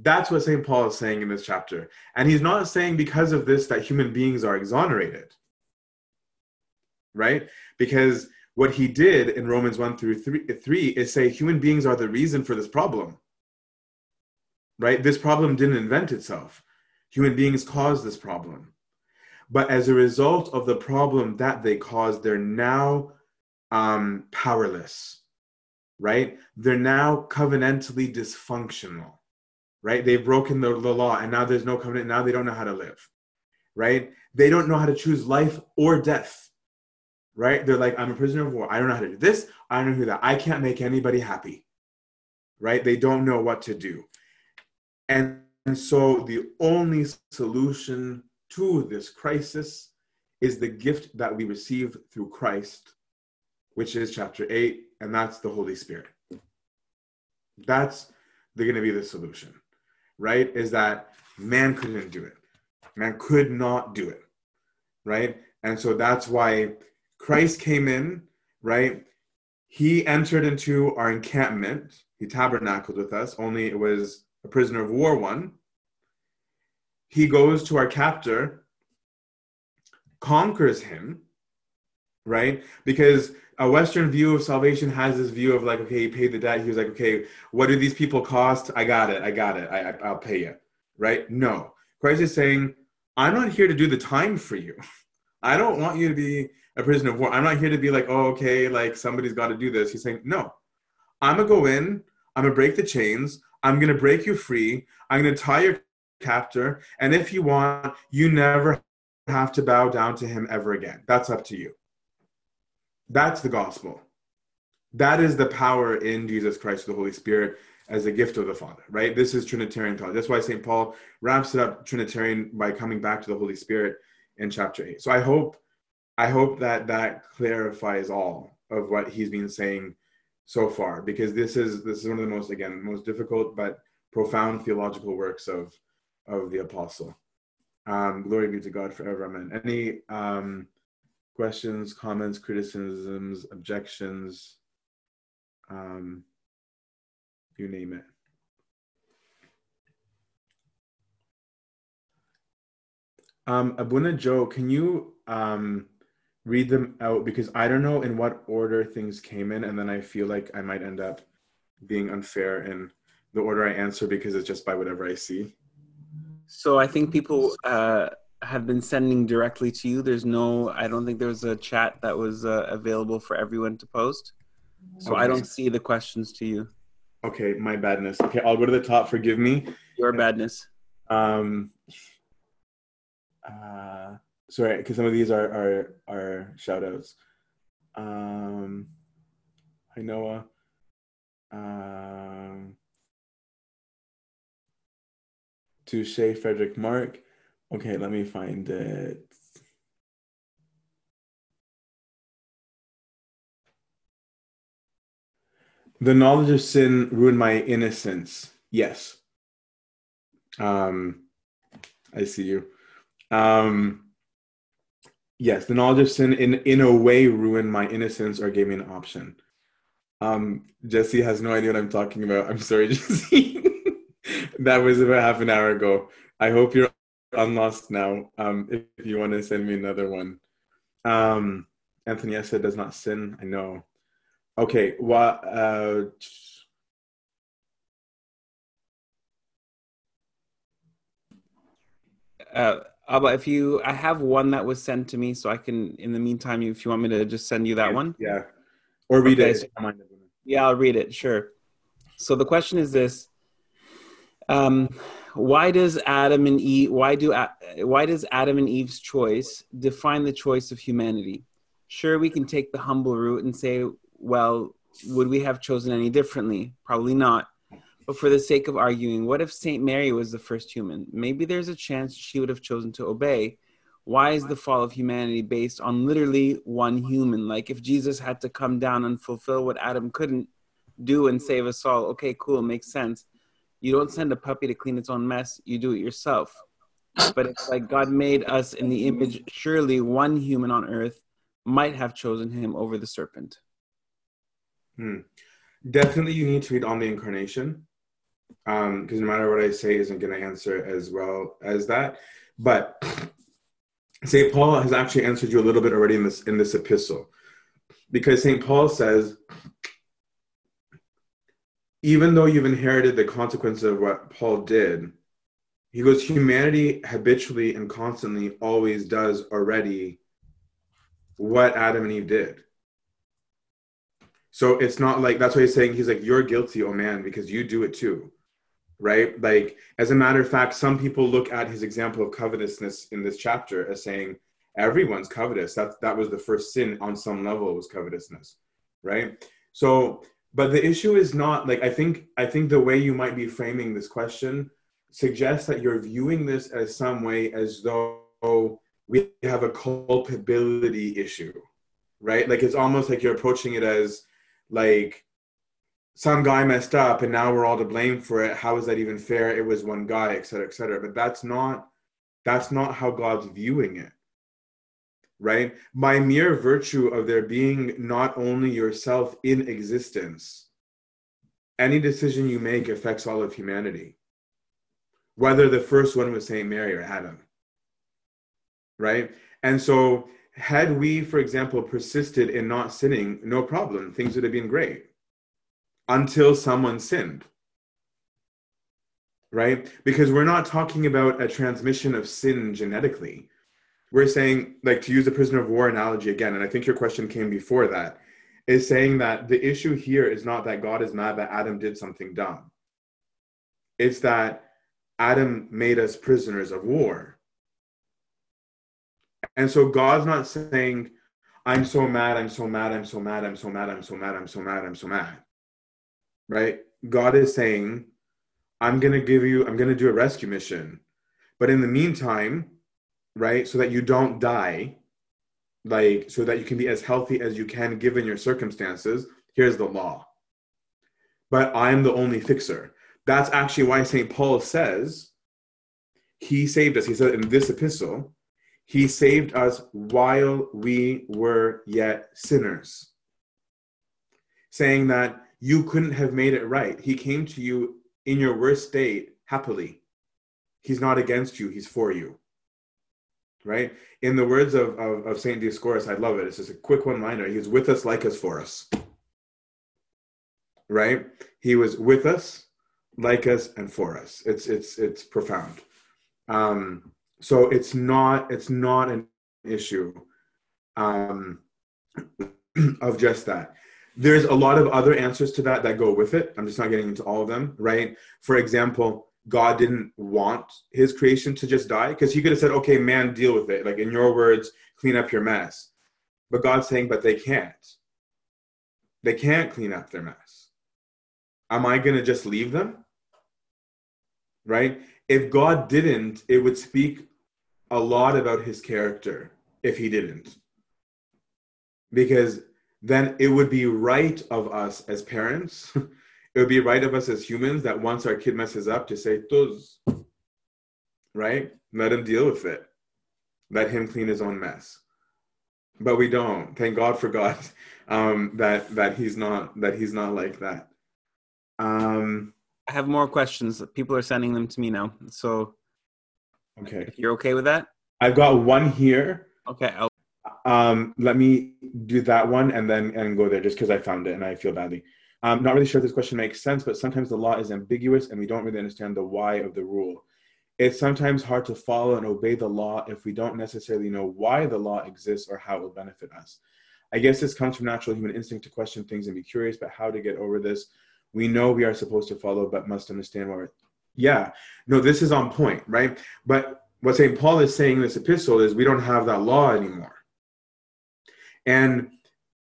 that's what St. Paul is saying in this chapter. And he's not saying because of this that human beings are exonerated, right? Because what he did in Romans 1 through 3, 3 is say human beings are the reason for this problem, right? This problem didn't invent itself. Human beings caused this problem. But as a result of the problem that they caused, they're now um, powerless, right? They're now covenantally dysfunctional right? They've broken the, the law and now there's no covenant. Now they don't know how to live, right? They don't know how to choose life or death, right? They're like, I'm a prisoner of war. I don't know how to do this. I don't know who that. I can't make anybody happy, right? They don't know what to do. And, and so the only solution to this crisis is the gift that we receive through Christ, which is chapter 8, and that's the Holy Spirit. That's going to be the solution right, is that man couldn't do it. Man could not do it, right? And so that's why Christ came in, right? He entered into our encampment. He tabernacled with us, only it was a prisoner of war one. He goes to our captor, conquers him, right? Because a Western view of salvation has this view of like, okay, he paid the debt. He was like, okay, what do these people cost? I got it. I got it. I, I, will pay you. Right? No. Christ is saying, I'm not here to do the time for you. I don't want you to be a prisoner of war. I'm not here to be like, oh, okay, like somebody's got to do this. He's saying, no, I'm to go in. I'm to break the chains. I'm going to break you free. I'm going to tie your captor. And if you want, you never have to bow down to him ever again. That's up to you. That's the gospel. That is the power in Jesus Christ, the Holy Spirit, as a gift of the Father, right? This is Trinitarian thought. That's why St. Paul wraps it up Trinitarian by coming back to the Holy Spirit in chapter 8. So I hope I hope that that clarifies all of what he's been saying so far because this is this is one of the most again most difficult but profound theological works of of the apostle. Um, glory be to God forever. Amen. Any um, questions, comments, criticisms, objections, um, you name it. Um, Abuna Joe, can you um, read them out? Because I don't know in what order things came in, and then I feel like I might end up being unfair in the order I answer because it's just by whatever I see. So I think people uh, have been sending directly to you. There's no, I don't think there was a chat that was uh, available for everyone to post. So okay. I don't see the questions to you. Okay, my badness. Okay, I'll go to the top. Forgive me. Your badness. Um, uh, sorry, because some of these are are are shout outs. Um, hi Noah. Um, to Shay Frederick Mark. Okay, let me find it. The knowledge of sin ruined my innocence. Yes. Um, I see you. Um, yes, the knowledge of sin in in a way ruined my innocence or gave me an option. Um, Jesse has no idea what I'm talking about. I'm sorry, Jesse. that was about half an hour ago. I hope you're unlost now. Um, if, if you want to send me another one. Um, Anthony Essa does not sin. I know. Okay. What? Uh, uh, Abba, if you, I have one that was sent to me, so I can. In the meantime, if you want me to just send you that one, yeah, or read okay, it. So, yeah, I'll read it. Sure. So the question is this: um, why does Adam and Eve why do why does Adam and Eve's choice define the choice of humanity? Sure, we can take the humble route and say, well, would we have chosen any differently? Probably not. But for the sake of arguing, what if Saint Mary was the first human? Maybe there's a chance she would have chosen to obey. why is the fall of humanity based on literally one human? Like if Jesus had to come down and fulfill what Adam couldn't do and save us all, okay, cool, makes sense. You don't send a puppy to clean its own mess, you do it yourself. But it's like God made us in the image, surely one human on earth might have chosen him over the serpent. Hmm. Definitely, you need to read on the incarnation because um, no matter what I say isn't going to answer as well as that. But St. Paul has actually answered you a little bit already in this in this epistle, because St. Paul says, even though you've inherited the consequences of what Paul did, he goes, humanity habitually and constantly always does already what Adam and Eve did. So it's not like that's why he's saying he's like, You're guilty, oh man, because you do it too. Right? Like, as a matter of fact, some people look at his example of covetousness in this chapter as saying everyone's covetous. That that was the first sin on some level was covetousness. Right? So, but the issue is not like I think I think the way you might be framing this question suggests that you're viewing this as some way as though we have a culpability issue right like it's almost like you're approaching it as like some guy messed up and now we're all to blame for it. How is that even fair? It was one guy et cetera et cetera. But that's not that's not how god's viewing it right? By mere virtue of there being not only yourself in existence any decision you make affects all of humanity. Whether the first one was saint mary or adam right? And so had we, for example, persisted in not sinning, no problem, things would have been great until someone sinned. Right? Because we're not talking about a transmission of sin genetically. We're saying, like, to use the prisoner of war analogy again, and I think your question came before that, is saying that the issue here is not that God is mad that Adam did something dumb. It's that Adam made us prisoners of war and so God's not saying, I'm so mad, I'm so mad, I'm so mad, I'm so mad, I'm so mad, I'm so mad, I'm so mad. Right? God is saying, I'm going to give you, I'm going to do a rescue mission. But in the meantime, right, so that you don't die, like, so that you can be as healthy as you can given your circumstances, here's the law. But I'm the only fixer. That's actually why St. Paul says, he saved us. He said in this epistle, he saved us while we were yet sinners. Saying that you couldn't have made it right. He came to you in your worst state happily. He's not against you, he's for you. Right? In the words of, of, of St. Dioscorus, I love it. It's just a quick one liner. He's with us like us for us. Right? He was with us, like us, and for us. It's it's it's profound. Um, so it's not it's not an issue um, of just that there's a lot of other answers to that that go with it. I'm just not getting into all of them right? For example god didn't want his creation to just die because he could have said okay man deal with it. Like in your words clean up your mess. But god's saying but they can't. They can't clean up their mess. Am i going to just leave them? Right? If God didn't, it would speak a lot about his character if he didn't. Because then it would be right of us as parents, it would be right of us as humans that once our kid messes up to say, Tuz, right? Let him deal with it. Let him clean his own mess. But we don't. Thank God for God um, that that he's not that he's not like that. Um, I have more questions. People are sending them to me now. So, okay, if you're okay with that, I've got one here. Okay. I'll- um, let me do that one and then and go there just because I found it and I feel badly. I'm not really sure if this question makes sense, but sometimes the law is ambiguous and we don't really understand the why of the rule. It's sometimes hard to follow and obey the law if we don't necessarily know why the law exists or how it will benefit us. I guess this comes from natural human instinct to question things and be curious but how to get over this we know we are supposed to follow, but must understand we're. Yeah, no, this is on point, right? But what St. Paul is saying in this epistle is we don't have that law anymore. And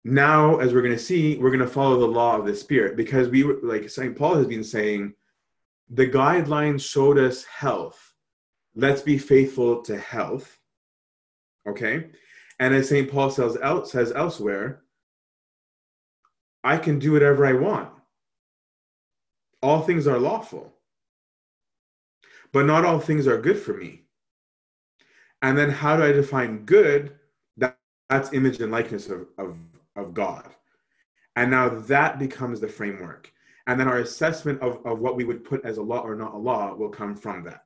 now, as we're going to see, we're going to follow the law of the Spirit because we, like St. Paul has been saying, the guidelines showed us health. Let's be faithful to health. Okay? And as St. Paul says, el- says elsewhere, I can do whatever I want. All things are lawful, but not all things are good for me. And then how do I define good? That's image and likeness of, of, of God. And now that becomes the framework. And then our assessment of, of what we would put as a law or not a law will come from that,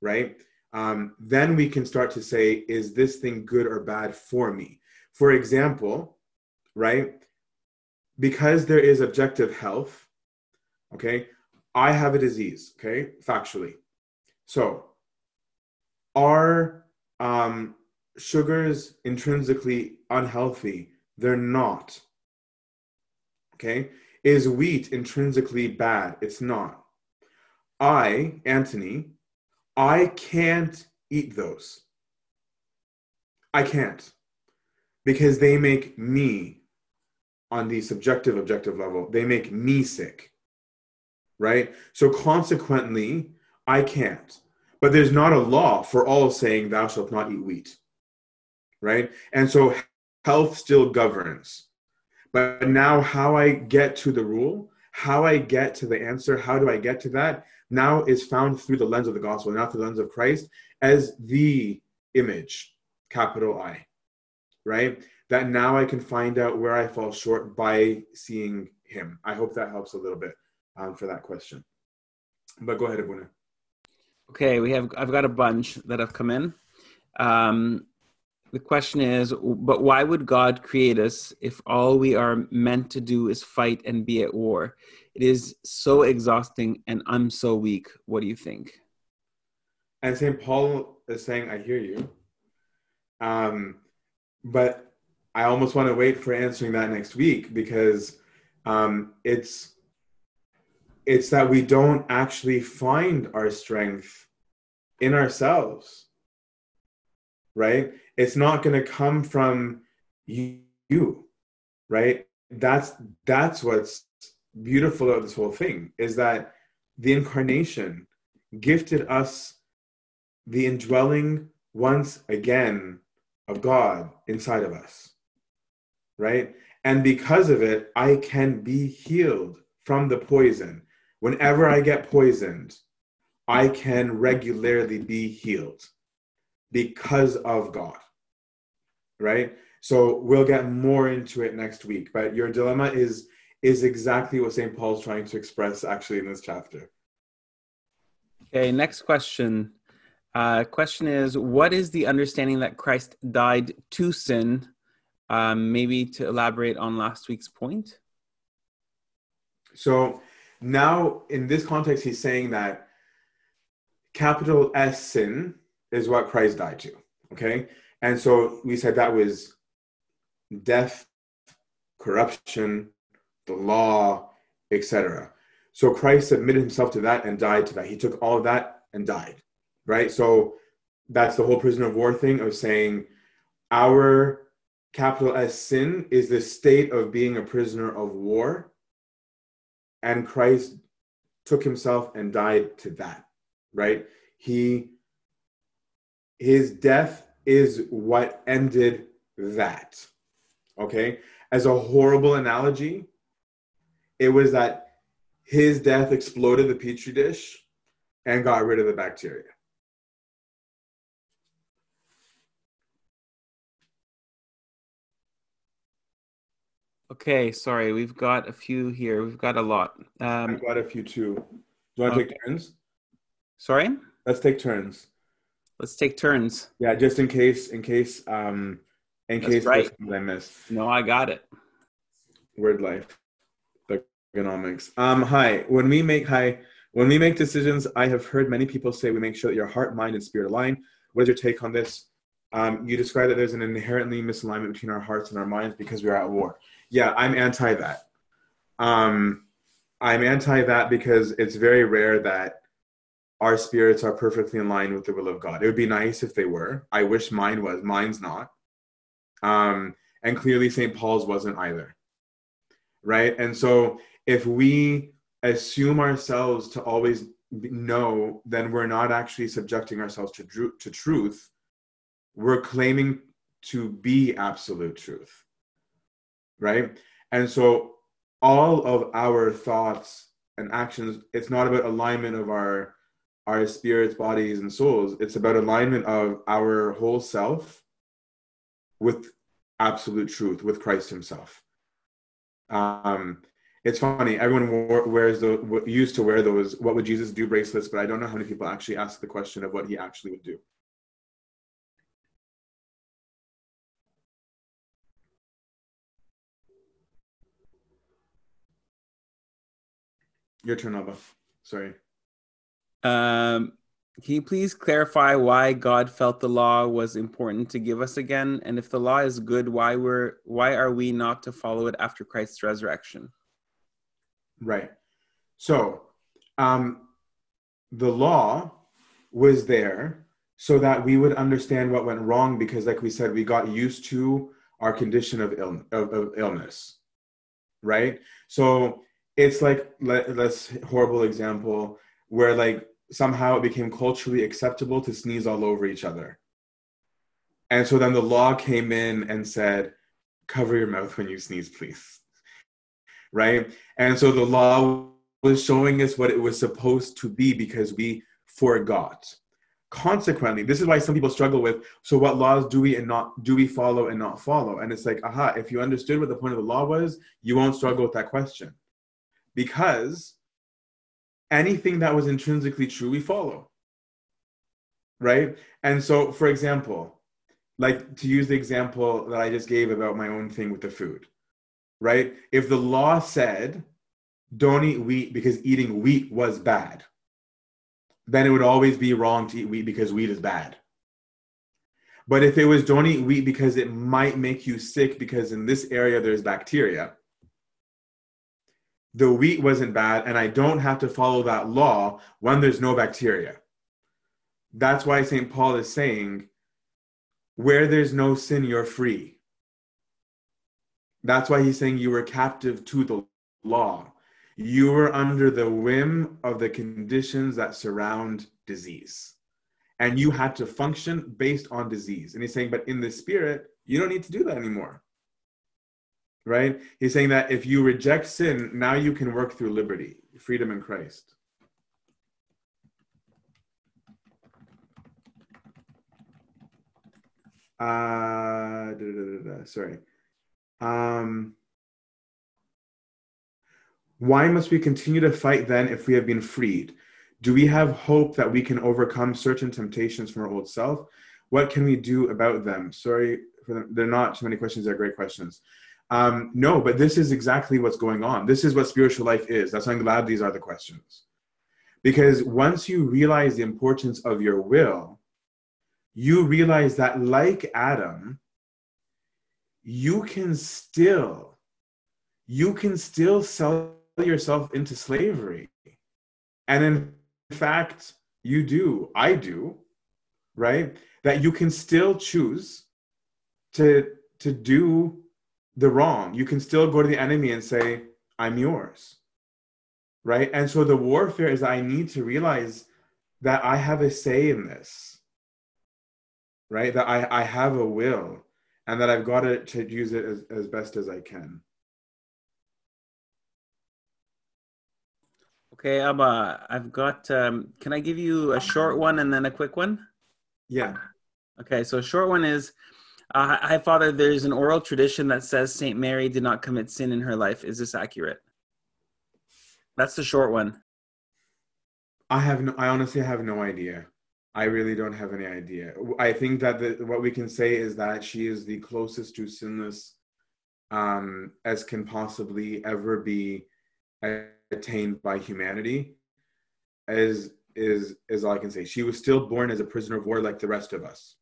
right? Um, then we can start to say, is this thing good or bad for me? For example, right? Because there is objective health, okay? I have a disease, okay? Factually. So, are um, sugars intrinsically unhealthy? They're not. Okay? Is wheat intrinsically bad? It's not. I, Anthony, I can't eat those. I can't because they make me on the subjective objective level they make me sick right so consequently i can't but there's not a law for all saying thou shalt not eat wheat right? And so health still governs. But now how i get to the rule how i get to the answer how do i get to that now is found through the lens of the gospel not the lens of christ as the image capital i right? That now i can find out where i fall short by seeing him. I hope that helps a little bit um, for that question. But go ahead abuna. Okay, we have. I've got a bunch that have come in. Um, the question is, but why would God create us if all we are meant to do is fight and be at war? It is so exhausting, and I'm so weak. What do you think? and st paul is saying i hear you um, but i almost want to wait for answering that next week because um, it's it's that we don't actually find our strength in ourselves right it's not going to come from you, you right? That's that's what's beautiful about this whole thing is that the incarnation gifted us the indwelling once again of god inside of us right? And because of it i can be healed from the poison. Whenever i get poisoned i can regularly be healed because of god right so we'll get more into it next week but your dilemma is is exactly what st paul's trying to express actually in this chapter Okay, next question. Uh, question is, what is the understanding that Christ died to sin? Um, maybe to elaborate on last week's point. so now in this context he's saying that capital s sin is what christ died to okay and so we said that was death corruption the law etc so christ submitted himself to that and died to that. He took all of that and died right? So that's the whole prisoner of war thing of saying our capital s sin is the state of being a prisoner of war. And christ took himself and died to that right? He his death is what ended that okay as a horrible analogy it was that his death exploded the petri dish and got rid of the bacteria Okay, sorry, we've got a few here. We've got a lot. Um, i've got a few too do you want to Okay. take turns sorry, let's take turns let's take turns. yeah just in case in case um in That's case right. i missed No, I got it. word life economics um hi when we make hi when we make decisions i have heard many people say we make sure that your heart mind and spirit align what is your take on this um you describe that there's an inherently misalignment between our hearts and our minds because we are at war yeah i'm anti that um i'm anti that because it's very rare that our spirits are perfectly in line with the will of god. It would be nice if they were. I wish mine was mine's not. Um and clearly st paul's wasn't either. Right? And so if we assume ourselves to always know then we're not actually subjecting ourselves to, dru- to truth. We're claiming to be absolute truth. Right? And so all of our thoughts and actions, it's not about alignment of our our spirits, bodies, and souls. It's about alignment of our whole self with absolute truth, with Christ Himself. Um, it's funny. Everyone wore, wears the used to wear those. What would Jesus do bracelets? But I don't know how many people actually ask the question of what He actually would do. Your turn, Alba. Sorry. Um, can you please clarify why God felt the law was important to give us again? And if the law is good, why we're why are we not to follow it after Christ's resurrection? Right. So, um, the law was there so that we would understand what went wrong because, like we said, we got used to our condition of, Ill, of, of illness. Right. So it's like let, let's horrible example where like somehow it became culturally acceptable to sneeze all over each other. And so then the law came in and said, cover your mouth when you sneeze, please. Right? And so the law was showing us what it was supposed to be because we forgot. Consequently, this is why some people struggle with so what laws do we and not do we follow and not follow? And it's like, aha, if you understood what the point of the law was, you won't struggle with that question. Because anything that was intrinsically true, we follow. Right? And so, for example, like to use the example that I just gave about my own thing with the food, right? If the law said, don't eat wheat because eating wheat was bad, then it would always be wrong to eat wheat because wheat is bad. But if it was don't eat wheat because it might make you sick because in this area there's bacteria, the wheat wasn't bad and I don't have to follow that law when there's no bacteria. That's why St. Paul is saying, where there's no sin, you're free. That's why he's saying you were captive to the law. You were under the whim of the conditions that surround disease. And you had to function based on disease. And he's saying, but in the spirit, you don't need to do that anymore right? He's saying that if you reject sin, now you can work through liberty, freedom in Christ. Uh, da, da, da, sorry. Um, why must we continue to fight then if we have been freed? Do we have hope that we can overcome certain temptations from our old self? What can we do about them? Sorry for them. They're not too many questions. They're great questions. Um, no, but this is exactly what's going on. This is what spiritual life is. That's why I'm glad these are the questions. Because once you realize the importance of your will, you realize that, like Adam, you can still, you can still sell yourself into slavery. And in fact, you do, I do, right? That you can still choose to to do the wrong. You can still go to the enemy and say, I'm yours. Right? And so the warfare is I need to realize that I have a say in this. Right? That I, I have a will and that I've got to, to use it as, as best as I can. Okay, Abba, I've got, um, can I give you a short one and then a quick one? Yeah. Okay, so a short one is uh, hi, Father. There's an oral tradition that says Saint Mary did not commit sin in her life. Is this accurate? That's the short one. I have no. I honestly have no idea. I really don't have any idea. I think that the, what we can say is that she is the closest to sinless um, as can possibly ever be attained by humanity. As is is all I can say. She was still born as a prisoner of war like the rest of us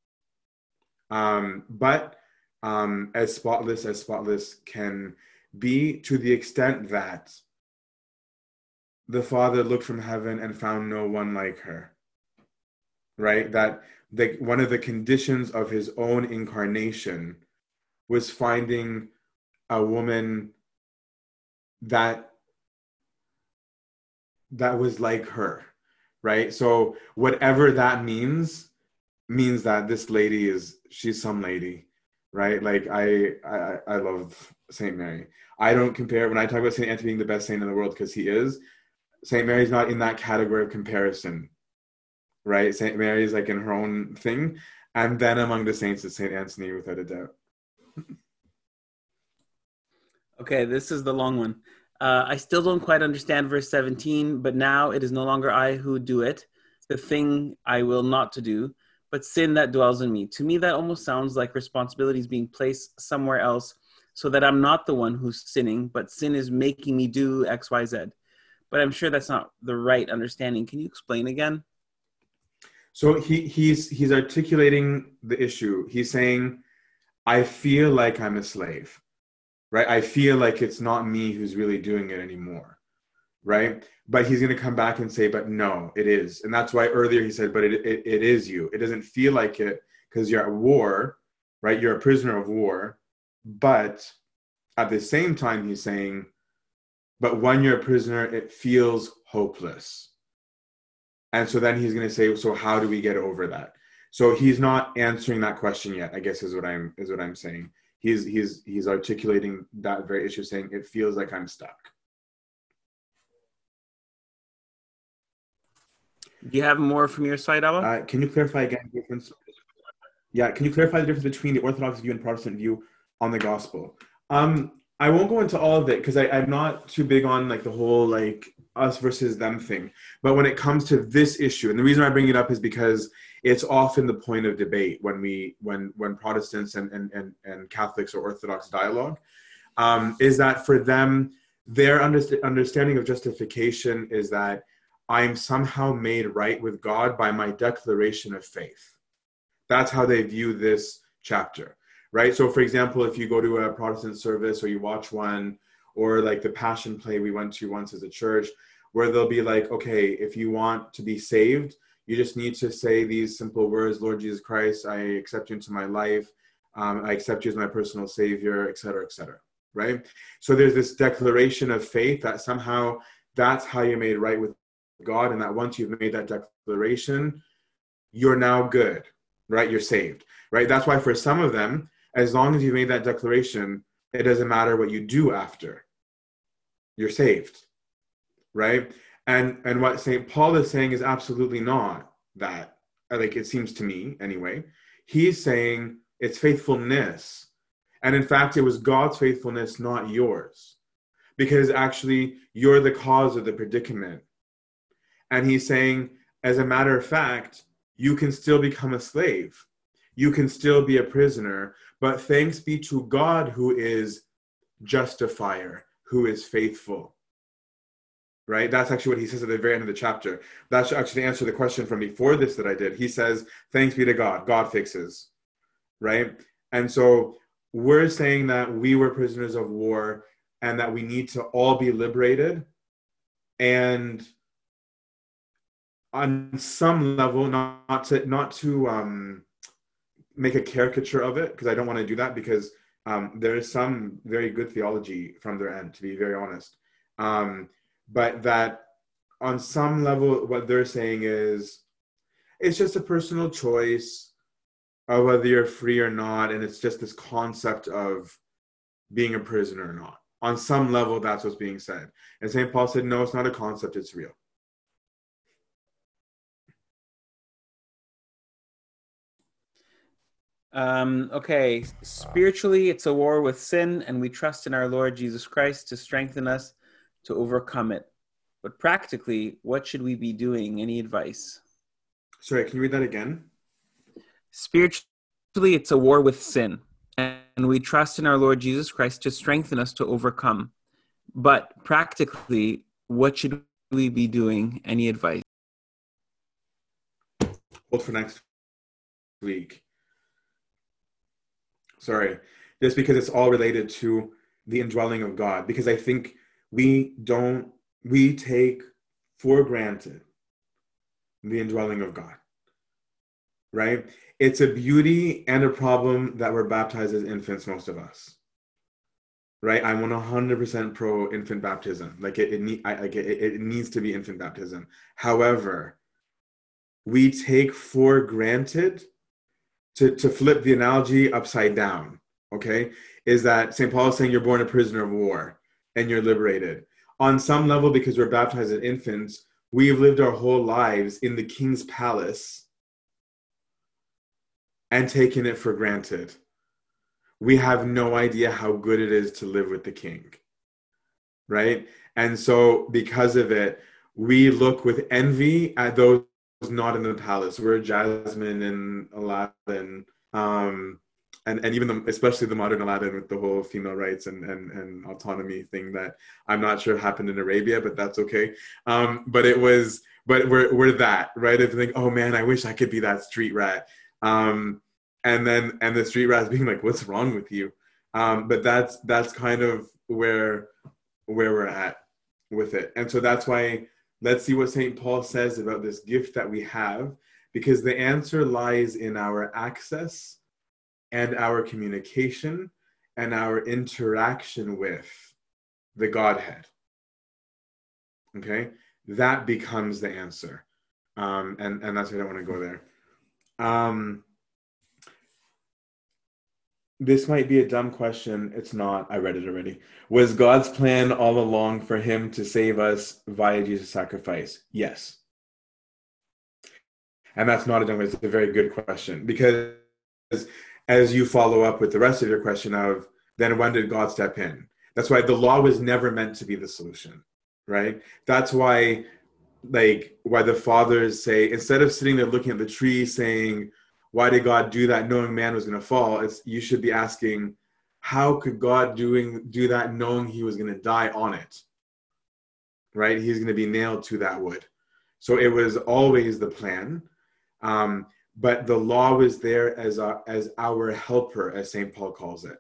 um, but um, as spotless as spotless can be to the extent that the father looked from heaven and found no one like her right? That the, one of the conditions of his own incarnation was finding a woman that that was like her right? So whatever that means means that this lady is she's some lady, right? Like I I I love Saint Mary. I don't compare when I talk about Saint Anthony being the best saint in the world because he is. Saint Mary's not in that category of comparison, right? Saint Mary is like in her own thing, and then among the saints is Saint Anthony without a doubt. Okay, this is the long one. Uh, I still don't quite understand verse 17, but now it is no longer I who do it, the thing I will not to do, but sin that dwells in me. To me, that almost sounds like responsibility is being placed somewhere else so that I'm not the one who's sinning, but sin is making me do X, Y, Z. But I'm sure that's not the right understanding. Can you explain again? So he he's he's articulating the issue. He's saying, I feel like I'm a slave right? I feel like it's not me who's really doing it anymore, right? But he's going to come back and say, but no, it is. And that's why earlier he said, but it, it, it is you. It doesn't feel like it because you're at war, right? You're a prisoner of war. But at the same time, he's saying, but when you're a prisoner, it feels hopeless. And so then he's going to say, so how do we get over that? So he's not answering that question yet, I guess is what I'm is what I'm saying he's he's he's articulating that very issue saying it feels like i'm stuck do you have more from your side Ella? Uh, can you clarify again the difference? Yeah can you clarify the difference between the orthodox view and protestant view on the gospel? Um i won't go into all of it because i'm not too big on like the whole like us versus them thing. But when it comes to this issue and the reason i bring it up is because it's often the point of debate when we when when Protestants and and and, and Catholics or Orthodox dialogue um, is that for them their understanding of justification is that I'm somehow made right with God by my declaration of faith. That's how they view this chapter, right? So, for example, if you go to a Protestant service or you watch one, or like the Passion play we went to once as a church, where they'll be like, okay, if you want to be saved, you just need to say these simple words Lord Jesus Christ, I accept you into my life. Um, I accept you as my personal savior, et cetera, et cetera. Right? So there's this declaration of faith that somehow that's how you're made right with God, and that once you've made that declaration, you're now good, right? You're saved, right? That's why for some of them, as long as you've made that declaration, it doesn't matter what you do after. You're saved, right? and and what st paul is saying is absolutely not that like it seems to me anyway he's saying it's faithfulness and in fact it was god's faithfulness not yours because actually you're the cause of the predicament and he's saying as a matter of fact you can still become a slave you can still be a prisoner but thanks be to god who is justifier who is faithful right? That's actually what he says at the very end of the chapter. That's actually answer the question from before this that I did. He says, Thanks be to God, God fixes, right? And so we're saying that we were prisoners of war and that we need to all be liberated. And on some level, not, not to not to um, make a caricature of it, because I don't want to do that because um, there is some very good theology from their end, to be very honest. Um, but that on some level what they're saying is it's just a personal choice of whether you're free or not and it's just this concept of being a prisoner or not. On some level that's what's being said. And st paul said no it's not a concept it's real Um, okay, spiritually, it's a war with sin, and we trust in our Lord Jesus Christ to strengthen us to overcome it. But practically, what should we be doing? Any advice? Sorry, can you read that again? Spiritually, it's a war with sin, and we trust in our Lord Jesus Christ to strengthen us to overcome. But practically, what should we be doing? Any advice? Hold for next week. Sorry, just because it's all related to the indwelling of God, because I think we don't we take for granted the indwelling of God. Right? It's a beauty and a problem that we're baptized as infants, most of us. Right? I'm 100% pro infant baptism. Like it, it, I, it, it needs to be infant baptism. However, we take for granted to, to flip the analogy upside down, okay, is that St. Paul is saying you're born a prisoner of war and you're liberated. On some level, because we're baptized as infants, we've lived our whole lives in the king's palace and taken it for granted. We have no idea how good it is to live with the king, right? And so, because of it, we look with envy at those not in the palace. We're Jasmine and Aladdin, um, and and even the, especially the modern Aladdin with the whole female rights and and and autonomy thing that I'm not sure happened in Arabia, but that's okay. Um, but it was, but we're we're that right. If you think, oh man, I wish I could be that street rat. Um, and then and the street rats being like, what's wrong with you? Um, but that's that's kind of where where we're at with it, and so that's why Let's see what St. Paul says about this gift that we have, because the answer lies in our access and our communication and our interaction with the Godhead. Okay? That becomes the answer. Um, and, and that's why I don't want to go there. Um, this might be a dumb question. It's not. I read it already. Was God's plan all along for him to save us via Jesus' sacrifice? Yes. And that's not a dumb. It's a very good question because as you follow up with the rest of your question of then when did God step in? That's why the law was never meant to be the solution, right? That's why like why the fathers say instead of sitting there looking at the tree saying why did God do that knowing man was going to fall? It's you should be asking, how could God doing do that knowing he was going to die on it? Right? He's going to be nailed to that wood. So it was always the plan. Um, but the law was there as our, as our helper, as St. Paul calls it.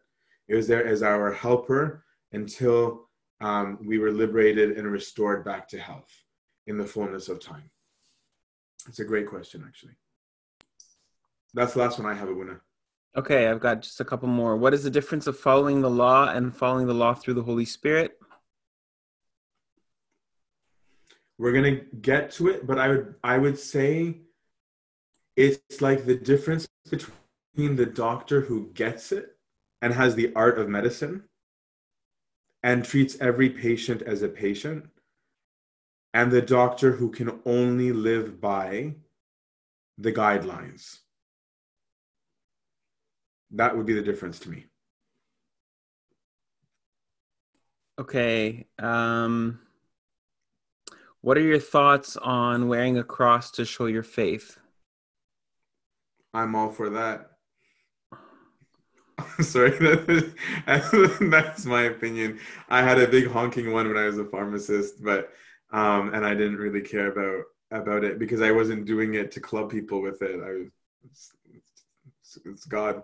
It was there as our helper until um, we were liberated and restored back to health in the fullness of time. It's a great question, actually. That's the last one I have, Abuna. Okay, I've got just a couple more. What is the difference of following the law and following the law through the Holy Spirit? We're gonna get to it, but I would I would say it's like the difference between the doctor who gets it and has the art of medicine and treats every patient as a patient and the doctor who can only live by the guidelines that would be the difference to me. Okay. Um, what are your thoughts on wearing a cross to show your faith? I'm all for that. Sorry, that's my opinion. I had a big honking one when I was a pharmacist, but um, and I didn't really care about about it because I wasn't doing it to club people with it. I was, it's, it's, it's God.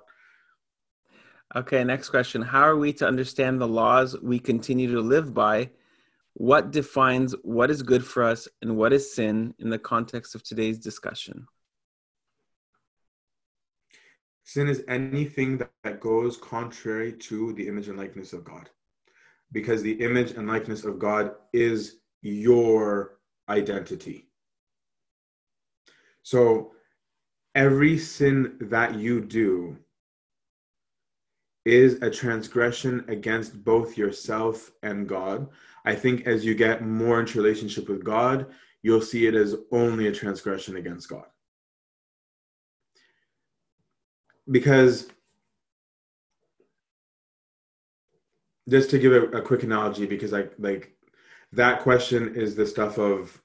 Okay, next question. How are we to understand the laws we continue to live by? What defines what is good for us and what is sin in the context of today's discussion? Sin is anything that, goes contrary to the image and likeness of God. Because the image and likeness of God is your identity. So every sin that you do is a transgression against both yourself and God. I think as you get more into relationship with God, you'll see it as only a transgression against God. Because just to give a, a quick analogy, because I like that question is the stuff of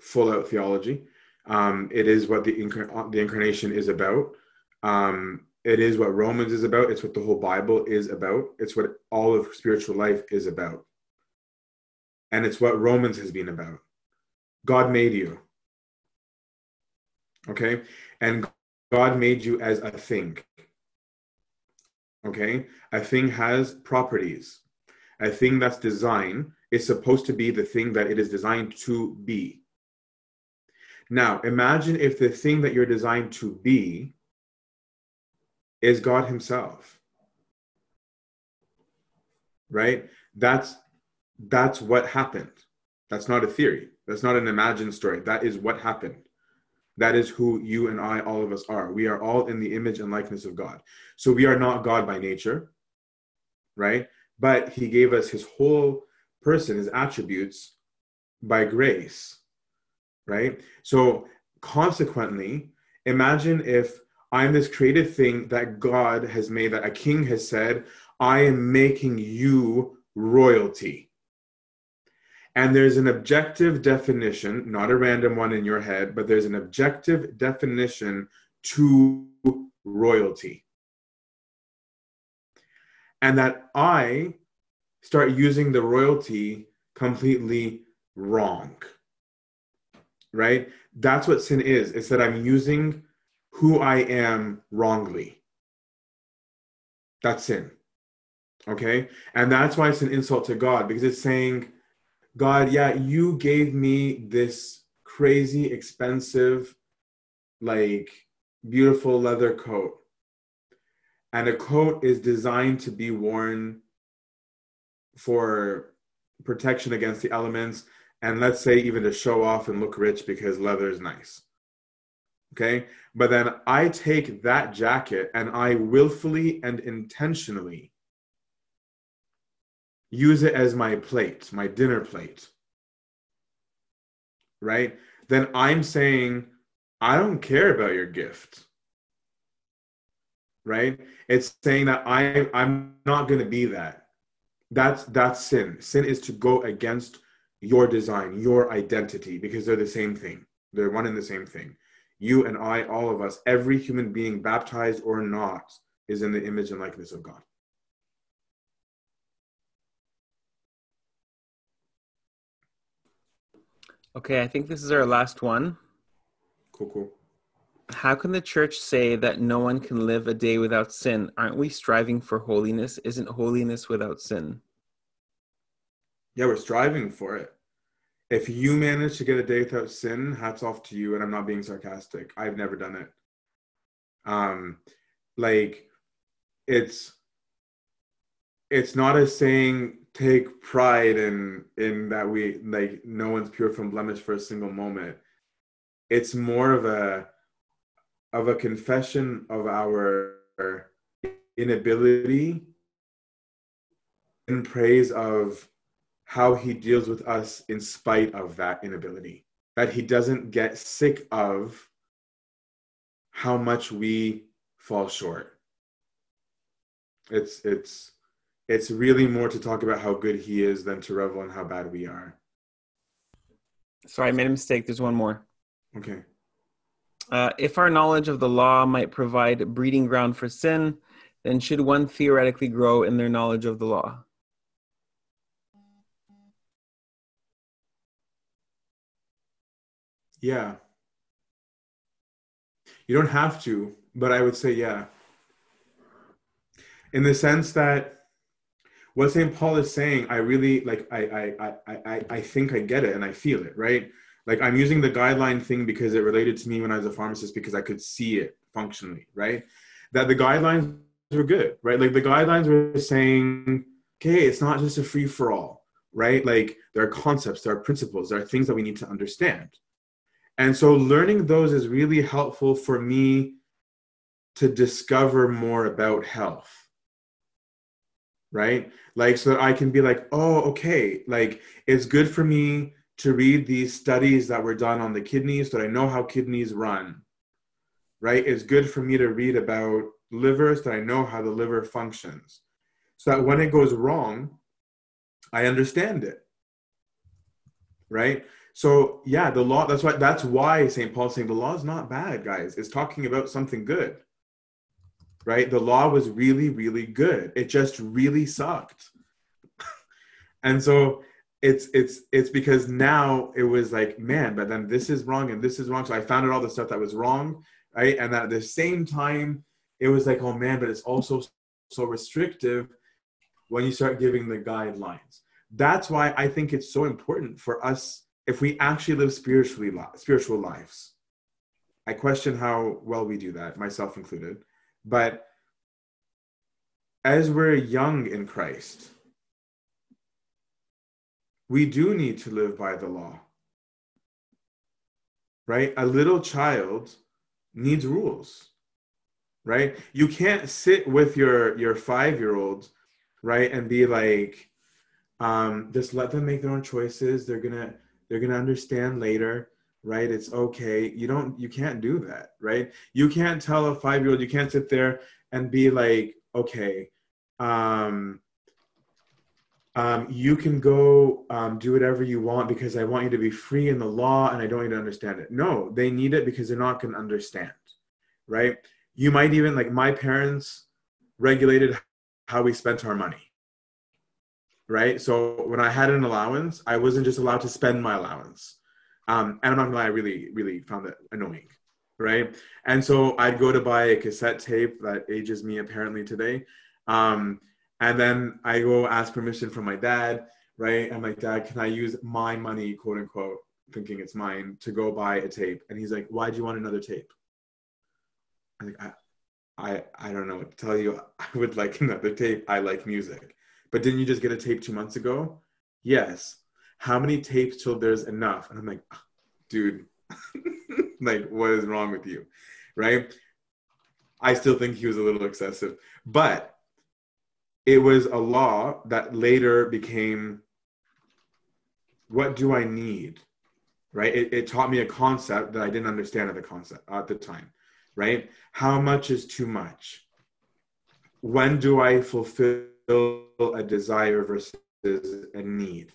full out theology. Um, it is what the, incar- the incarnation is about. Um, it is what Romans is about. It's what the whole Bible is about. It's what all of spiritual life is about. And it's what Romans has been about. God made you. Okay? And God made you as a thing. Okay? A thing has properties. A thing that's designed is supposed to be the thing that it is designed to be. Now, imagine if the thing that you're designed to be is God Himself. Right? That's that's what happened. That's not a theory. That's not an imagined story. That is what happened. That is who you and I, all of us are. We are all in the image and likeness of God. So we are not God by nature, right? But He gave us His whole person, His attributes by grace, right? So consequently, imagine if I'm this created thing that God has made, that a king has said, I am making you royalty. And there's an objective definition, not a random one in your head, but there's an objective definition to royalty. And that I start using the royalty completely wrong. Right? That's what sin is. It's that I'm using who I am wrongly. That's sin. Okay? And that's why it's an insult to God because it's saying, God, yeah, you gave me this crazy expensive, like beautiful leather coat. And a coat is designed to be worn for protection against the elements and let's say even to show off and look rich because leather is nice. Okay? But then I take that jacket and I willfully and intentionally use it as my plate, my dinner plate, right? Then I'm saying, I don't care about your gift, right? It's saying that I, I'm not going to be that. That's that's sin. Sin is to go against your design, your identity, because they're the same thing. They're one and the same thing. You and I, all of us, every human being, baptized or not, is in the image and likeness of God. Okay, I think this is our last one. Cool, cool. How can the church say that no one can live a day without sin? Aren't we striving for holiness? Isn't holiness without sin? Yeah, we're striving for it. If you manage to get a day without sin, hats off to you. And I'm not being sarcastic. I've never done it. Um, like it's it's not a saying take pride in in that we like no one's pure from blemish for a single moment it's more of a of a confession of our inability in praise of how he deals with us in spite of that inability that he doesn't get sick of how much we fall short it's it's it's really more to talk about how good he is than to revel in how bad we are. Sorry, I made a mistake. There's one more. Okay. Uh, if our knowledge of the law might provide breeding ground for sin, then should one theoretically grow in their knowledge of the law? Yeah. You don't have to, but I would say yeah. In the sense that what St. Paul is saying, I really like I I I I I think I get it and I feel it, right? Like I'm using the guideline thing because it related to me when I was a pharmacist because I could see it functionally, right? That the guidelines were good, right? Like the guidelines were saying, okay, it's not just a free for all, right? Like there are concepts, there are principles, there are things that we need to understand. And so learning those is really helpful for me to discover more about health right? Like, so that I can be like, oh, okay, like it's good for me to read these studies that were done on the kidneys so that I know how kidneys run, right? It's good for me to read about livers so that I know how the liver functions. So that when it goes wrong, I understand it, right? So yeah, the law. That's why. That's why Saint Paul's saying the law is not bad, guys. It's talking about something good right? The law was really, really good. It just really sucked. and so it's it's it's because now it was like, man, but then this is wrong and this is wrong. So I found out all the stuff that was wrong, right? And at the same time, it was like, oh man, but it's also so restrictive when you start giving the guidelines. That's why I think it's so important for us if we actually live spiritually spiritual lives. I question how well we do that, myself included but as we're young in Christ, we do need to live by the law. right? A little child needs rules, right? You can't sit with your your five year old, right, and be like, um, just let them make their own choices. They're gonna they're gonna understand later, right? It's okay. You don't you can't do that, right? You can't tell a five year old. You can't sit there and be like, okay, um, um, you can go um, do whatever you want because I want you to be free in the law and I don't need to understand it. No, they need it because they're not going to understand, right? You might even, like, my parents regulated how we spent our money, right? So when I had an allowance, I wasn't just allowed to spend my allowance. Um, and I'm not gonna lie, I really, really found that annoying, right? And so I'd go to buy a cassette tape that ages me apparently today. Um, and then I go ask permission from my dad, right? I'm like, Dad, can I use my money, quote unquote, thinking it's mine, to go buy a tape? And he's like, Why do you want another tape? I'm like, I, I, I don't know what to tell you. I would like another tape. I like music. But didn't you just get a tape two months ago? Yes. How many tapes till there's enough? And I'm like, ah, dude, like, what is wrong with you? Right? I still think he was a little excessive. But it was a law that later became what do I need? Right? It, it taught me a concept that I didn't understand at the concept at the time. Right? How much is too much? When do I fulfill a desire versus a need?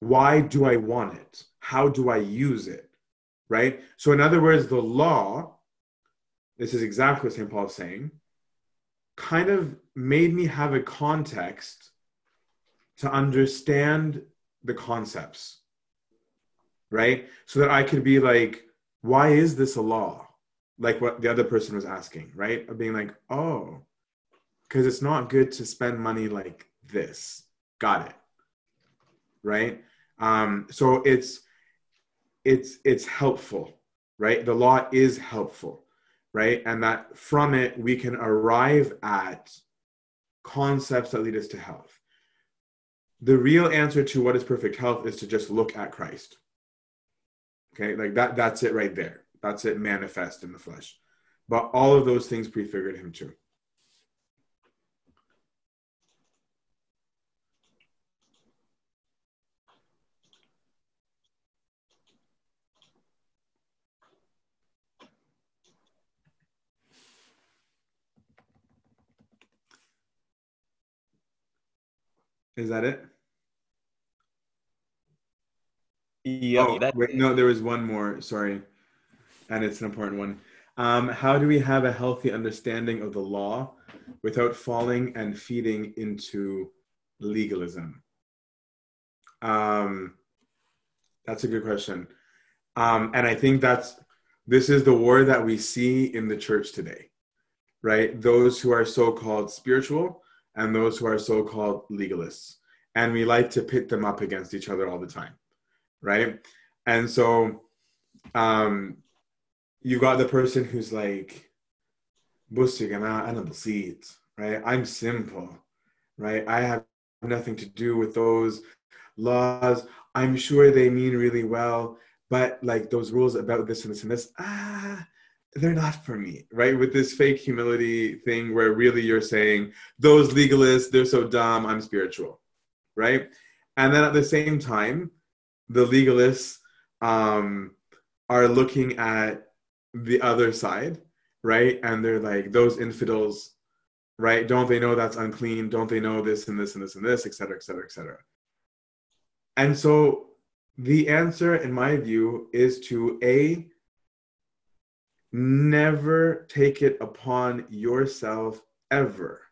Why do I want it? How do I use it? Right? So, in other words, the law, this is exactly what St. Paul is saying, kind of made me have a context to understand the concepts, right? So that I could be like, why is this a law? Like what the other person was asking, right? Of being like, oh, because it's not good to spend money like this. Got it. Right? Um, so it's it's it's helpful, right? The law is helpful right? And that from it, we can arrive at concepts that lead us to health. The real answer to what is perfect health is to just look at Christ. Okay, like that, that's it right there. That's it manifest in the flesh. But all of those things prefigured him too. Is that it? Yeah. oh, wait, no, there was one more. Sorry, and it's an important one. Um, how do we have a healthy understanding of the law without falling and feeding into legalism? Um, that's a good question, um, and I think that's this is the war that we see in the church today, right? Those who are so-called spiritual and those who are so-called legalists. And we like to pit them up against each other all the time right? And so um you got the person who's like right? I'm simple right? I have nothing to do with those laws. I'm sure they mean really well but like those rules about this and this and this ah they're not for me, right? With this fake humility thing where really you're saying, those legalists, they're so dumb, I'm spiritual, right? And then at the same time, the legalists um, are looking at the other side, right? And they're like, those infidels, right? Don't they know that's unclean? Don't they know this and this and this and this, et cetera, et cetera, et cetera. And so the answer, in my view, is to A, never take it upon yourself ever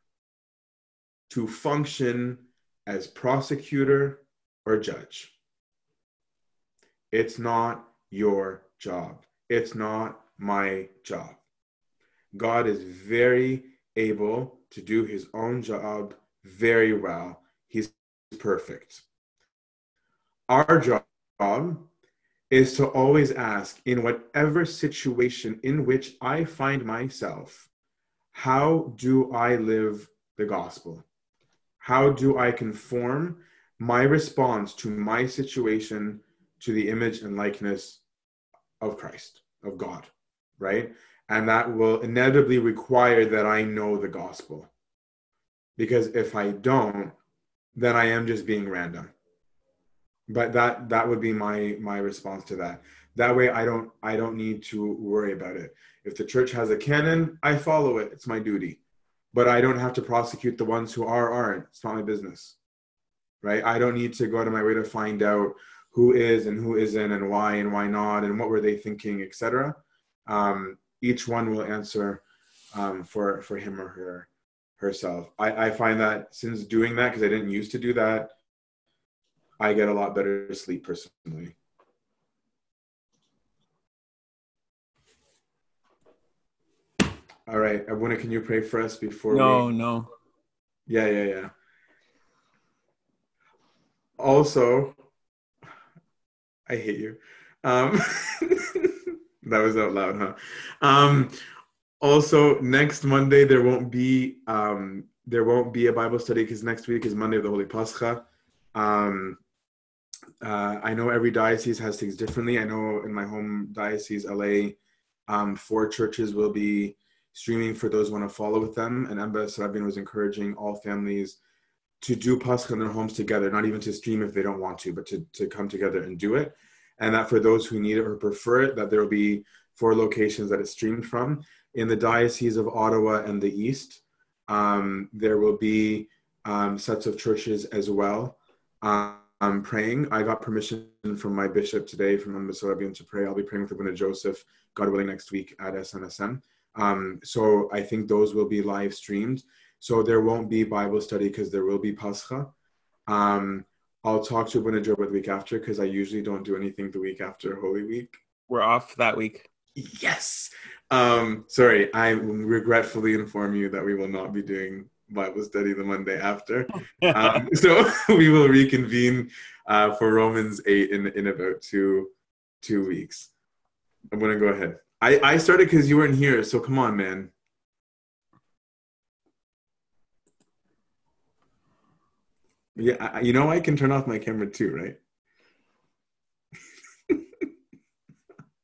to function as prosecutor or judge. It's not your job. It's not my job. God is very able to do his own job very well. He's perfect. Our job is to always ask in whatever situation in which I find myself, how do I live the gospel? How do I conform my response to my situation to the image and likeness of Christ, of God, right? And that will inevitably require that I know the gospel. Because if I don't, then I am just being random. But that that would be my my response to that. That way I don't I don't need to worry about it. If the church has a canon, I follow it. It's my duty. But I don't have to prosecute the ones who are aren't. It's not my business. Right? I don't need to go out of my way to find out who is and who isn't and why and why not and what were they thinking, etc. Um, each one will answer um, for for him or her herself. I, I find that since doing that, because I didn't used to do that, I get a lot better sleep personally. All right, Abuna, can you pray for us before? No, we... no. Yeah, yeah, yeah. Also, I hate you. Um, that was out loud, huh? Um, also, next Monday there won't be um, there won't be a Bible study because next week is Monday of the Holy Pascha. Um, uh, I know every diocese has things differently. I know in my home diocese, LA, um, four churches will be streaming for those who want to follow with them. And Anba Serapion was encouraging all families to do Pascha in their homes together, not even to stream if they don't want to, but to, to come together and do it. And that for those who need it or prefer it, that there will be four locations that it's streamed from. In the Diocese of Ottawa and the East, um, there will be um, sets of churches as well um, praying. I got permission from my bishop today, from Ambassador to pray. I'll be praying with Abuna Joseph, God willing, next week at SNSM. Um, so I think those will be live streamed. So there won't be Bible study because there will be Pascha. Um, I'll talk to Abuna Joe the week after because I usually don't do anything the week after Holy Week. We're off that week. Yes. Um, sorry, I regretfully inform you that we will not be doing Bible study the Monday after. um, so we will reconvene uh, for Romans 8 in, in about two two weeks. I'm gonna go ahead. I, I started because you weren't here, so come on, man. Yeah, I, you know I can turn off my camera too, right?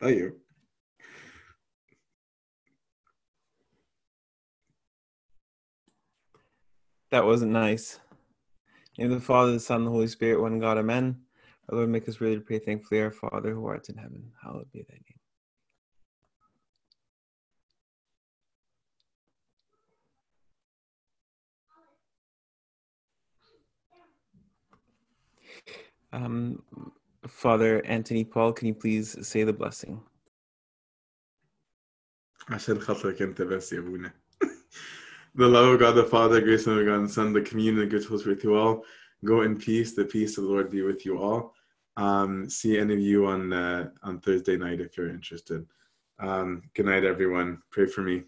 oh, you. That wasn't nice. In the Father, the Son, the Holy Spirit, one God, Amen. Our Lord, make us really to pray thankfully, Our Father who art in heaven, hallowed be thy name. Um, Father Anthony Paul, can you please say the blessing? عشان خاطرك انت بس يا ابونا. the love of God the Father, grace of God the Son, the communion and good Holy Spirit to all. Go in peace. The peace of the Lord be with you all. Um, see any of you on uh, on Thursday night if you're interested. Um, good night, everyone. Pray for me.